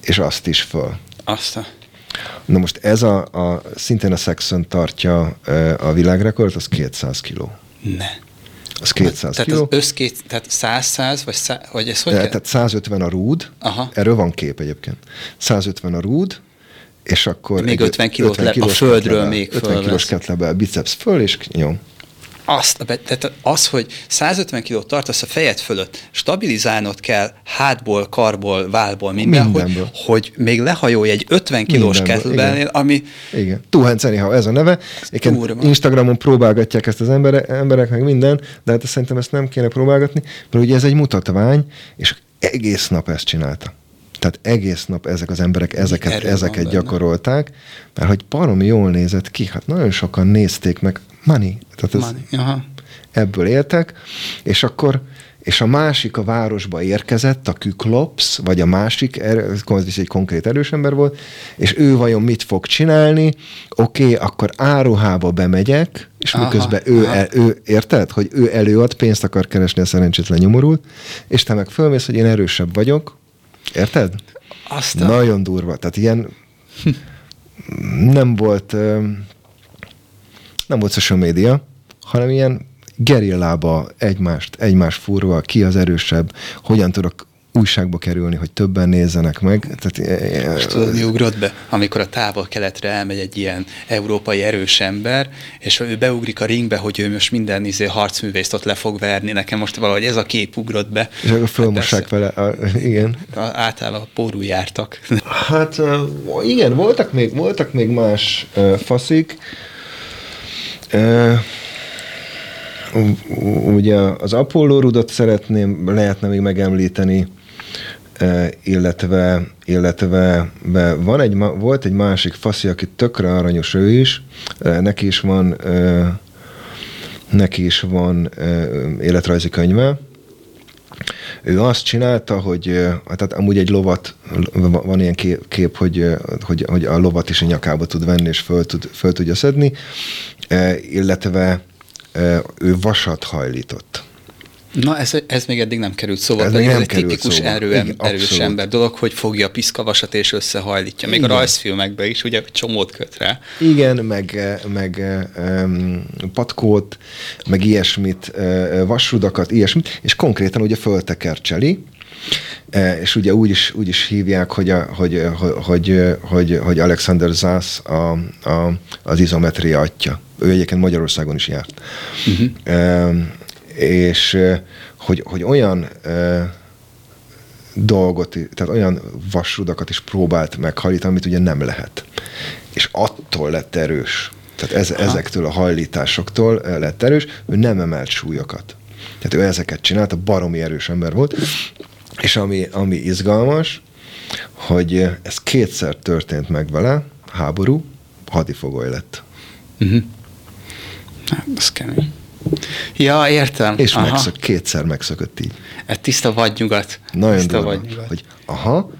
és azt is föl. Azt a... Na most ez a, a szintén a Saxon tartja a világrekord, az 200 kiló. Ne. Az 200 tehát kiló. Az összkét, tehát 100-100, vagy, szá, vagy ez hogy de, Tehát 150 a rúd, Aha. erről van kép egyébként. 150 a rúd, és akkor... Még 50 kilót 50 kilós a földről ketlebel, még 50 kilós ketlebel, biceps föl, és nyom azt, tehát az, hogy 150 kilót tartasz a fejed fölött, stabilizálnod kell hátból, karból, válból, minden, hogy, hogy még lehajolj egy 50 kilós kettlebellnél, ami... Igen. Hands anyhow, ez a neve. Instagramon próbálgatják ezt az emberek, emberek, meg minden, de hát szerintem ezt nem kéne próbálgatni, mert ugye ez egy mutatvány, és egész nap ezt csinálta. Tehát egész nap ezek az emberek ezeket, ezeket gyakorolták, mert hogy baromi jól nézett ki, hát nagyon sokan nézték meg, money, tehát ez, money. Aha. ebből éltek, és akkor és a másik a városba érkezett, a Kyklops, vagy a másik, ez is egy konkrét erős ember volt, és ő vajon mit fog csinálni, oké, okay, akkor áruhába bemegyek, és aha, miközben ő, El, ő, érted, hogy ő előad, pénzt akar keresni a szerencsétlen nyomorult, és te meg fölmész, hogy én erősebb vagyok, érted? Aztán. Nagyon durva, tehát ilyen nem volt nem volt social media, hanem ilyen gerillába egymást, egymás furva, ki az erősebb, hogyan tudok újságba kerülni, hogy többen nézzenek meg. Tehát, e, e, Most tudod, mi ugrott be? Amikor a távol-keletre elmegy egy ilyen európai erős ember, és ő beugrik a ringbe, hogy ő most minden izé harcművészt ott le fog verni. Nekem most valahogy ez a kép ugrott be. És akkor fölmossák hát vele, a, igen. Általában pórú jártak. Hát igen, voltak még, voltak még más faszik, ugye az Apollo rudot szeretném, lehetne még megemlíteni, illetve, illetve van egy, volt egy másik faszi, aki tökre aranyos ő is, neki is van neki is van életrajzi könyve, ő azt csinálta, hogy tehát amúgy egy lovat, van ilyen kép hogy, hogy, hogy a lovat is a nyakába tud venni, és föl, tud, föl tudja szedni, illetve ő vasat hajlított. Na, ez, ez még eddig nem került szóba, ez pedig ez egy tipikus szóba. erő, Igen, erős abszolút. ember dolog, hogy fogja a piszkavasat és összehajlítja. Még Igen. a rajzfilmekben is, ugye csomót köt rá. Igen, meg, meg um, patkót, meg ilyesmit, uh, vasrudakat, ilyesmit, és konkrétan ugye föltekercseli, és ugye úgy is, úgy is hívják, hogy, a, hogy, hogy, hogy, hogy Alexander Zász a, a, az izometria atya. Ő egyébként Magyarországon is járt. Uh-huh. És hogy, hogy olyan dolgot, tehát olyan vasrudakat is próbált meghajlítani, amit ugye nem lehet. És attól lett erős. Tehát ez, ezektől a hajlításoktól lett erős, ő nem emelt súlyokat. Tehát ő ezeket csinálta, baromi erős ember volt, és ami, ami izgalmas, hogy ez kétszer történt meg vele, háború, hadifogoly lett. Uh-huh. Hát, ez kemény. Ja, értem. És megszök, kétszer megszökött így. Ez tiszta vadnyugat. Nagyon tiszta durva, vadnyugat. hogy aha,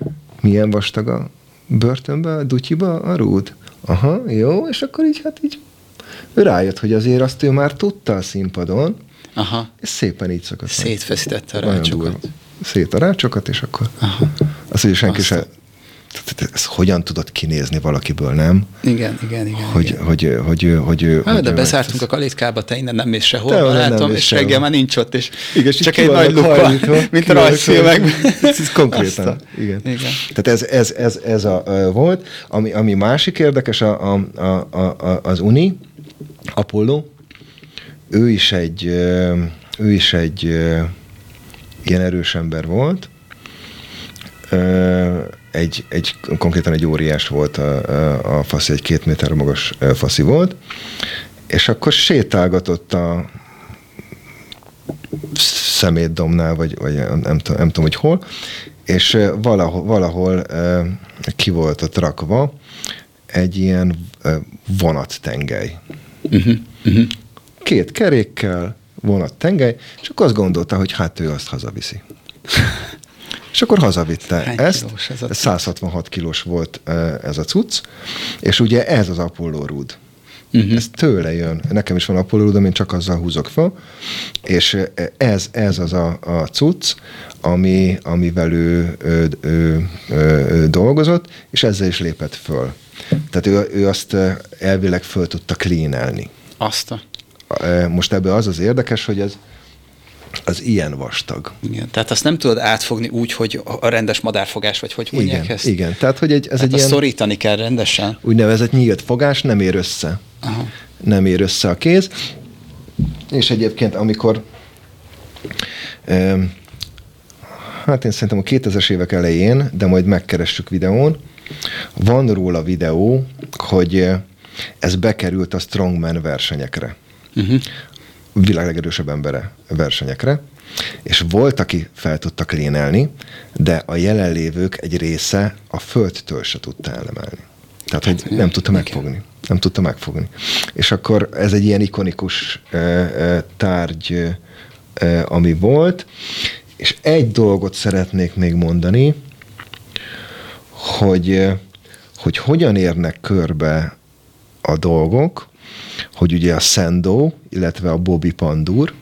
milyen vastag a börtönbe, a dutyiba a rúd. Aha, jó, és akkor így, hát így rájött, hogy azért azt ő már tudta a színpadon, Aha. és szépen így szokott. Szétfeszítette a rácsokat. Szét a rácsokat, és akkor Aha. azt, hogy senki Aztán. se ez hogyan tudod kinézni valakiből, nem? Igen, igen, igen. Hogy, igen. Hogy, hogy, hogy, hogy, hát, hogy de bezártunk a kalitkába, te innen nem mész sehol, te látom, és reggel már nincs ott, és igen, csak egy nagy lupa, mint rajzfilmekben. Ez konkrétan, igen. igen. Tehát ez, ez, ez, ez a, volt. Ami, ami másik érdekes, a, a, a, a, az Uni, Apollo, ő is egy, ő is egy ilyen erős ember volt, egy, egy, konkrétan egy óriás volt a, a faszi, egy két méter magas faszi volt, és akkor sétálgatott a szemétdomnál, vagy, vagy nem, nem, nem tudom, hogy hol, és valahol, valahol ki volt ott rakva egy ilyen vonattengely. Uh-huh, uh-huh. Két kerékkel, vonattengely, és akkor azt gondolta, hogy hát ő azt hazaviszi. És akkor hazavitte Hány ezt. Ez a 166 kilós volt ez a cucc, és ugye ez az Apollo rúd. Uh-huh. Ez tőle jön. Nekem is van Apollo rúdom, én csak azzal húzok fel. És ez, ez az a, a cucc, ami, amivel ő, ő, ő, ő, ő dolgozott, és ezzel is lépett föl. Tehát ő, ő azt elvileg föl tudta cleanelni. Azt a... Most ebből az az érdekes, hogy ez, az ilyen vastag. Igen, tehát azt nem tudod átfogni úgy, hogy a rendes madárfogás, vagy hogy mondják igen, ezt? Igen, tehát hogy egy, ez tehát egy ilyen... szorítani kell rendesen. Úgynevezett nyílt fogás, nem ér össze. Aha. Nem ér össze a kéz. És egyébként, amikor hát én szerintem a 2000-es évek elején, de majd megkeressük videón, van róla videó, hogy ez bekerült a Strongman versenyekre. Uh-huh világ legerősebb embere versenyekre, és volt, aki fel tudta klénelni, de a jelenlévők egy része a földtől se tudta elemelni. Tehát, hogy hát, nem tudta megfogni. Nem tudta megfogni. És akkor ez egy ilyen ikonikus e, e, tárgy, e, ami volt, és egy dolgot szeretnék még mondani, hogy, hogy hogyan érnek körbe a dolgok, hogy ugye a Sendo, illetve a Bobby Pandur,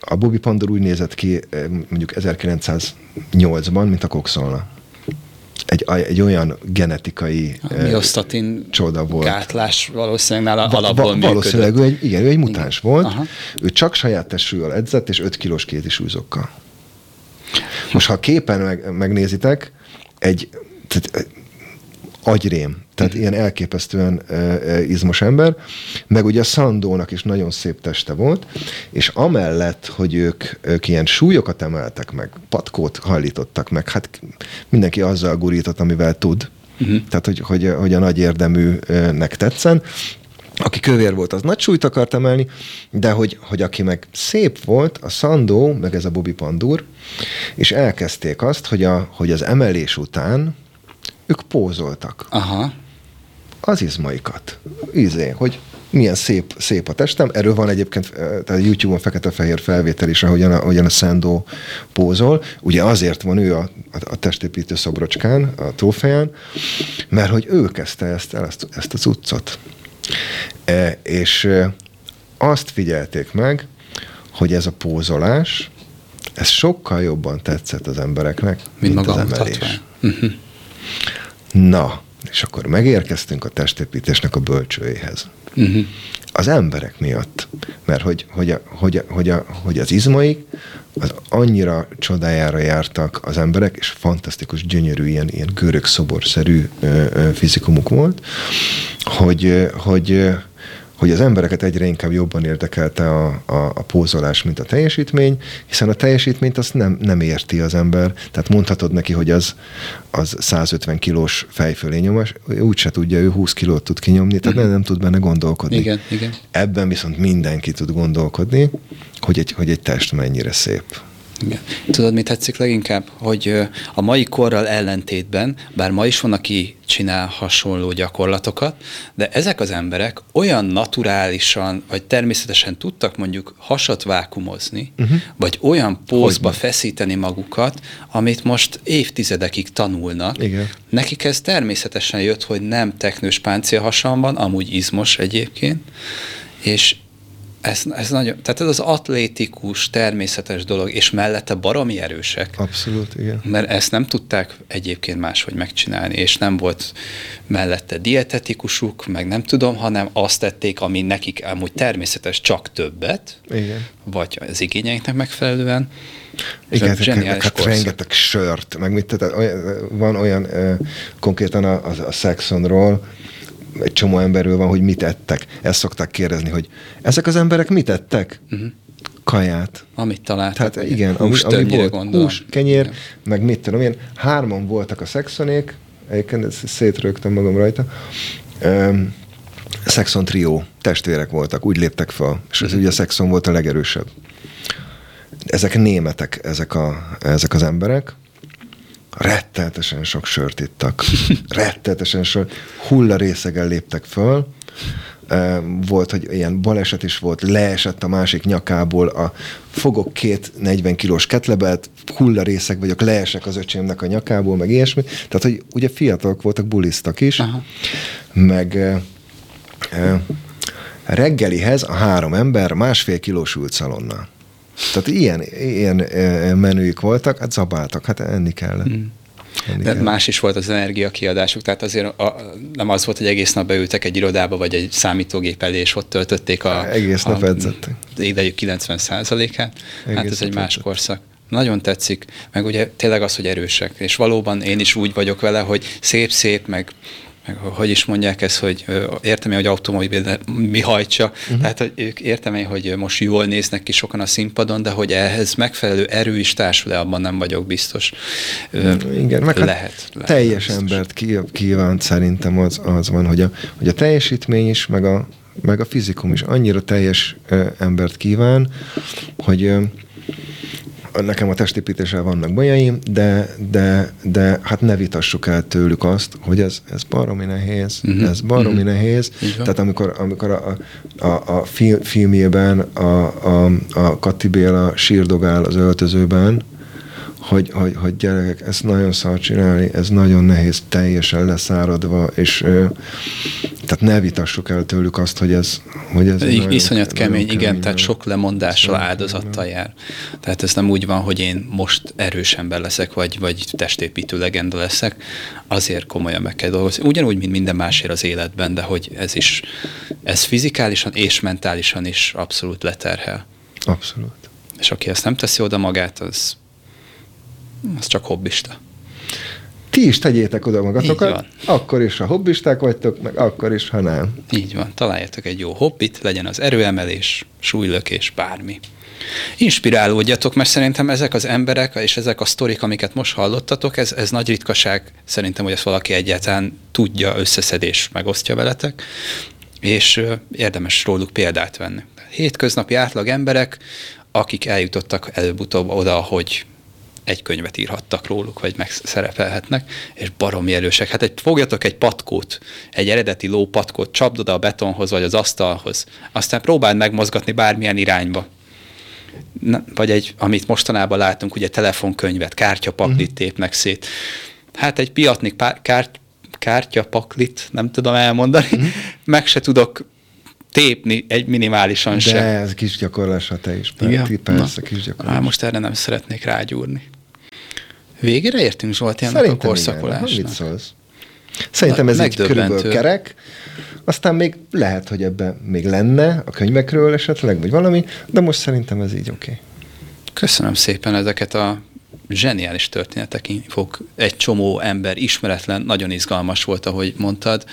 a Bobby Pandur úgy nézett ki eh, mondjuk 1908-ban, mint a Coxolna. Egy, egy olyan genetikai eh, csoda volt. gátlás valószínűleg nála va- alapból va- Valószínűleg ő egy, igen, ő egy mutáns igen. volt. Aha. Ő csak saját testről edzett, és 5 kilós kétisúlyzókkal. Most ha a képen meg, megnézitek, egy tehát agyrém, tehát ilyen elképesztően izmos ember, meg ugye a Szandónak is nagyon szép teste volt, és amellett, hogy ők, ők ilyen súlyokat emeltek meg, patkót hajlítottak meg, hát mindenki azzal gurított, amivel tud, uh-huh. tehát hogy, hogy, hogy a nagy érdeműnek tetszen, aki kövér volt, az nagy súlyt akart emelni, de hogy, hogy aki meg szép volt, a Szandó, meg ez a Bobby Pandur, és elkezdték azt, hogy, a, hogy az emelés után ők pózoltak. Aha. Az izmaikat. Izé, hogy milyen szép, szép a testem. Erről van egyébként tehát YouTube-on fekete-fehér felvétel is, ahogyan a, ahogyan a Szendó pózol. Ugye azért van ő a, a, a testépítő szobrocskán, a trófeán, mert hogy ő kezdte ezt el, ezt, ezt a cuccot. E, és azt figyelték meg, hogy ez a pózolás, ez sokkal jobban tetszett az embereknek, mint, mint maga az emelés. Uh-huh. Na, és akkor megérkeztünk a testépítésnek a bölcsőjéhez. Uh-huh. Az emberek miatt. Mert hogy, hogy, a, hogy, a, hogy, a, hogy az izmaik az annyira csodájára jártak az emberek, és fantasztikus, gyönyörű, ilyen, ilyen görög szoborszerű ö, ö, fizikumuk volt, hogy, hogy, hogy az embereket egyre inkább jobban érdekelte a, a, a pózolás, mint a teljesítmény, hiszen a teljesítményt azt nem, nem érti az ember. Tehát mondhatod neki, hogy az, az 150 kilós fejfölé nyomás, úgyse tudja, ő 20 kilót tud kinyomni, tehát uh-huh. nem tud benne gondolkodni. Igen, igen. Ebben viszont mindenki tud gondolkodni, hogy egy, hogy egy test mennyire szép. Igen. Tudod, mit tetszik leginkább? Hogy a mai korral ellentétben, bár ma is van, aki csinál hasonló gyakorlatokat, de ezek az emberek olyan naturálisan, vagy természetesen tudtak mondjuk hasat vákumozni, uh-huh. vagy olyan pózba Hogyne. feszíteni magukat, amit most évtizedekig tanulnak. Igen. Nekik ez természetesen jött, hogy nem teknős páncél hasan van, amúgy izmos egyébként, és ez, ez nagyon, tehát ez az atlétikus, természetes dolog, és mellette baromi erősek. Abszolút, igen. Mert ezt nem tudták egyébként máshogy megcsinálni, és nem volt mellette dietetikusuk, meg nem tudom, hanem azt tették, ami nekik amúgy természetes, csak többet, igen. vagy az igényeinknek megfelelően. Igen, hát, hát rengeteg sört, meg mit, tehát van olyan konkrétan a, a, a Saxonról, egy csomó emberről van, hogy mit ettek. Ezt szokták kérdezni, hogy ezek az emberek mit ettek? Uh-huh. Kaját. Amit találtak. Tehát igen, ami, ami volt. Gondolom. Hús, kenyér, igen. meg mit tudom én. Hárman voltak a szexonék, egyébként szétrögtem magam rajta. Um, Szexon trió, testvérek voltak, úgy léptek fel, és ez uh-huh. ugye a Szexon volt a legerősebb. Ezek németek, ezek, a, ezek az emberek, retteltesen sok sört ittak. retteltesen sok részegen léptek föl. Volt, hogy ilyen baleset is volt, leesett a másik nyakából, a fogok két 40 kilós ketlebelt, részeg vagyok, leesek az öcsémnek a nyakából, meg ilyesmi. Tehát, hogy ugye fiatalok voltak, bulisztak is, Aha. meg e, e, reggelihez a három ember másfél kilós ült szalonnal. Tehát ilyen, ilyen menőik voltak, hát zabáltak, hát enni kellett. Hmm. Enni De kell. más is volt az energiakiadásuk, tehát azért a, nem az volt, hogy egész nap beültek egy irodába, vagy egy számítógép elé, és ott töltötték a, egész nap edzettek. idejük 90 át Hát ez egy más korszak. Nagyon tetszik, meg ugye tényleg az, hogy erősek, és valóban én is úgy vagyok vele, hogy szép-szép, meg hogy is mondják ezt, hogy értem én, hogy automobil mi hajtsa, uh-huh. tehát hogy ők értem én, hogy most jól néznek ki sokan a színpadon, de hogy ehhez megfelelő erő is társul abban nem vagyok biztos. Igen, meg lehet, hát lehet. Teljes lehet embert kívánt szerintem az, az van, hogy a, hogy a teljesítmény is, meg a, meg a fizikum is annyira teljes embert kíván, hogy nekem a testépítéssel vannak bajaim, de, de, de hát ne vitassuk el tőlük azt, hogy ez, ez baromi nehéz, uh-huh. ez baromi uh-huh. nehéz. Tehát amikor, amikor a, a, a filmjében a, a, a Kati Béla sírdogál az öltözőben, hogy, hogy, hogy gyerekek, ezt nagyon szar csinálni, ez nagyon nehéz, teljesen leszáradva, és ö, tehát ne vitassuk el tőlük azt, hogy ez, hogy ez I- Iszonyat kemény, kemény, igen, tehát sok lemondással áldozattal jár. Tehát ez nem úgy van, hogy én most erős ember leszek, vagy, vagy testépítő legenda leszek, azért komolyan meg kell dolgozni. Ugyanúgy, mint minden másért az életben, de hogy ez is, ez fizikálisan és mentálisan is abszolút leterhel. Abszolút. És aki ezt nem teszi oda magát, az az csak hobbista. Ti is tegyétek oda magatokat, akkor is, ha hobbisták vagytok, meg akkor is, ha nem. Így van, találjatok egy jó hobbit, legyen az erőemelés, súlylökés, bármi. Inspirálódjatok, mert szerintem ezek az emberek és ezek a sztorik, amiket most hallottatok, ez, ez nagy ritkaság, szerintem, hogy ezt valaki egyáltalán tudja, összeszedés megosztja veletek, és érdemes róluk példát venni. Hétköznapi átlag emberek, akik eljutottak előbb-utóbb oda, hogy egy könyvet írhattak róluk, vagy megszerepelhetnek, és baromi erősek. Hát egy, fogjatok egy patkót, egy eredeti lópatkót, csapd oda a betonhoz, vagy az asztalhoz, aztán próbáld megmozgatni bármilyen irányba. Na, vagy egy, amit mostanában látunk, ugye telefonkönyvet, kártyapaklit uh-huh. tépnek szét. Hát egy piatnik pár, kárt, kártyapaklit, nem tudom elmondani, uh-huh. meg se tudok tépni egy minimálisan De se. De ez kis gyakorlás, ha te is. Igen? Persze, Na, kis gyakorlás. Á, most erre nem szeretnék rágyúrni. Végére értünk Zsolti ennek Szerintem a korszakolásnak. Igen. Mit szólsz? Szerintem Na, ez egy körülbelül kerek. Aztán még lehet, hogy ebben még lenne a könyvekről esetleg, vagy valami, de most szerintem ez így oké. Okay. Köszönöm szépen ezeket a zseniális történetek, fog egy csomó ember ismeretlen, nagyon izgalmas volt, ahogy mondtad.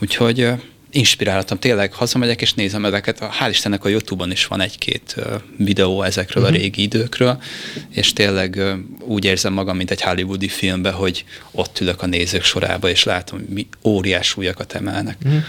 Úgyhogy inspiráltam. Tényleg hazamegyek és nézem ezeket. Hál' Istennek a Youtube-on is van egy-két videó ezekről uh-huh. a mhm. régi időkről, és tényleg úgy érzem magam, mint egy hollywoodi filmbe, hogy ott ülök a nézők sorába, és látom, mi óriás újakat emelnek. Uh-huh.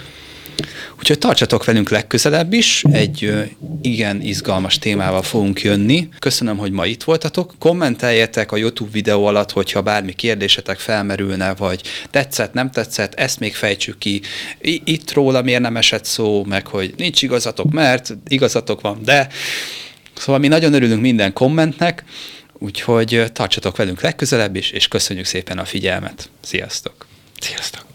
Úgyhogy tartsatok velünk legközelebb is, egy igen izgalmas témával fogunk jönni. Köszönöm, hogy ma itt voltatok. Kommenteljetek a YouTube videó alatt, hogyha bármi kérdésetek felmerülne, vagy tetszett, nem tetszett, ezt még fejtsük ki. Itt róla miért nem esett szó, meg hogy nincs igazatok, mert igazatok van, de. Szóval mi nagyon örülünk minden kommentnek, úgyhogy tartsatok velünk legközelebb is, és köszönjük szépen a figyelmet. Sziasztok! Sziasztok!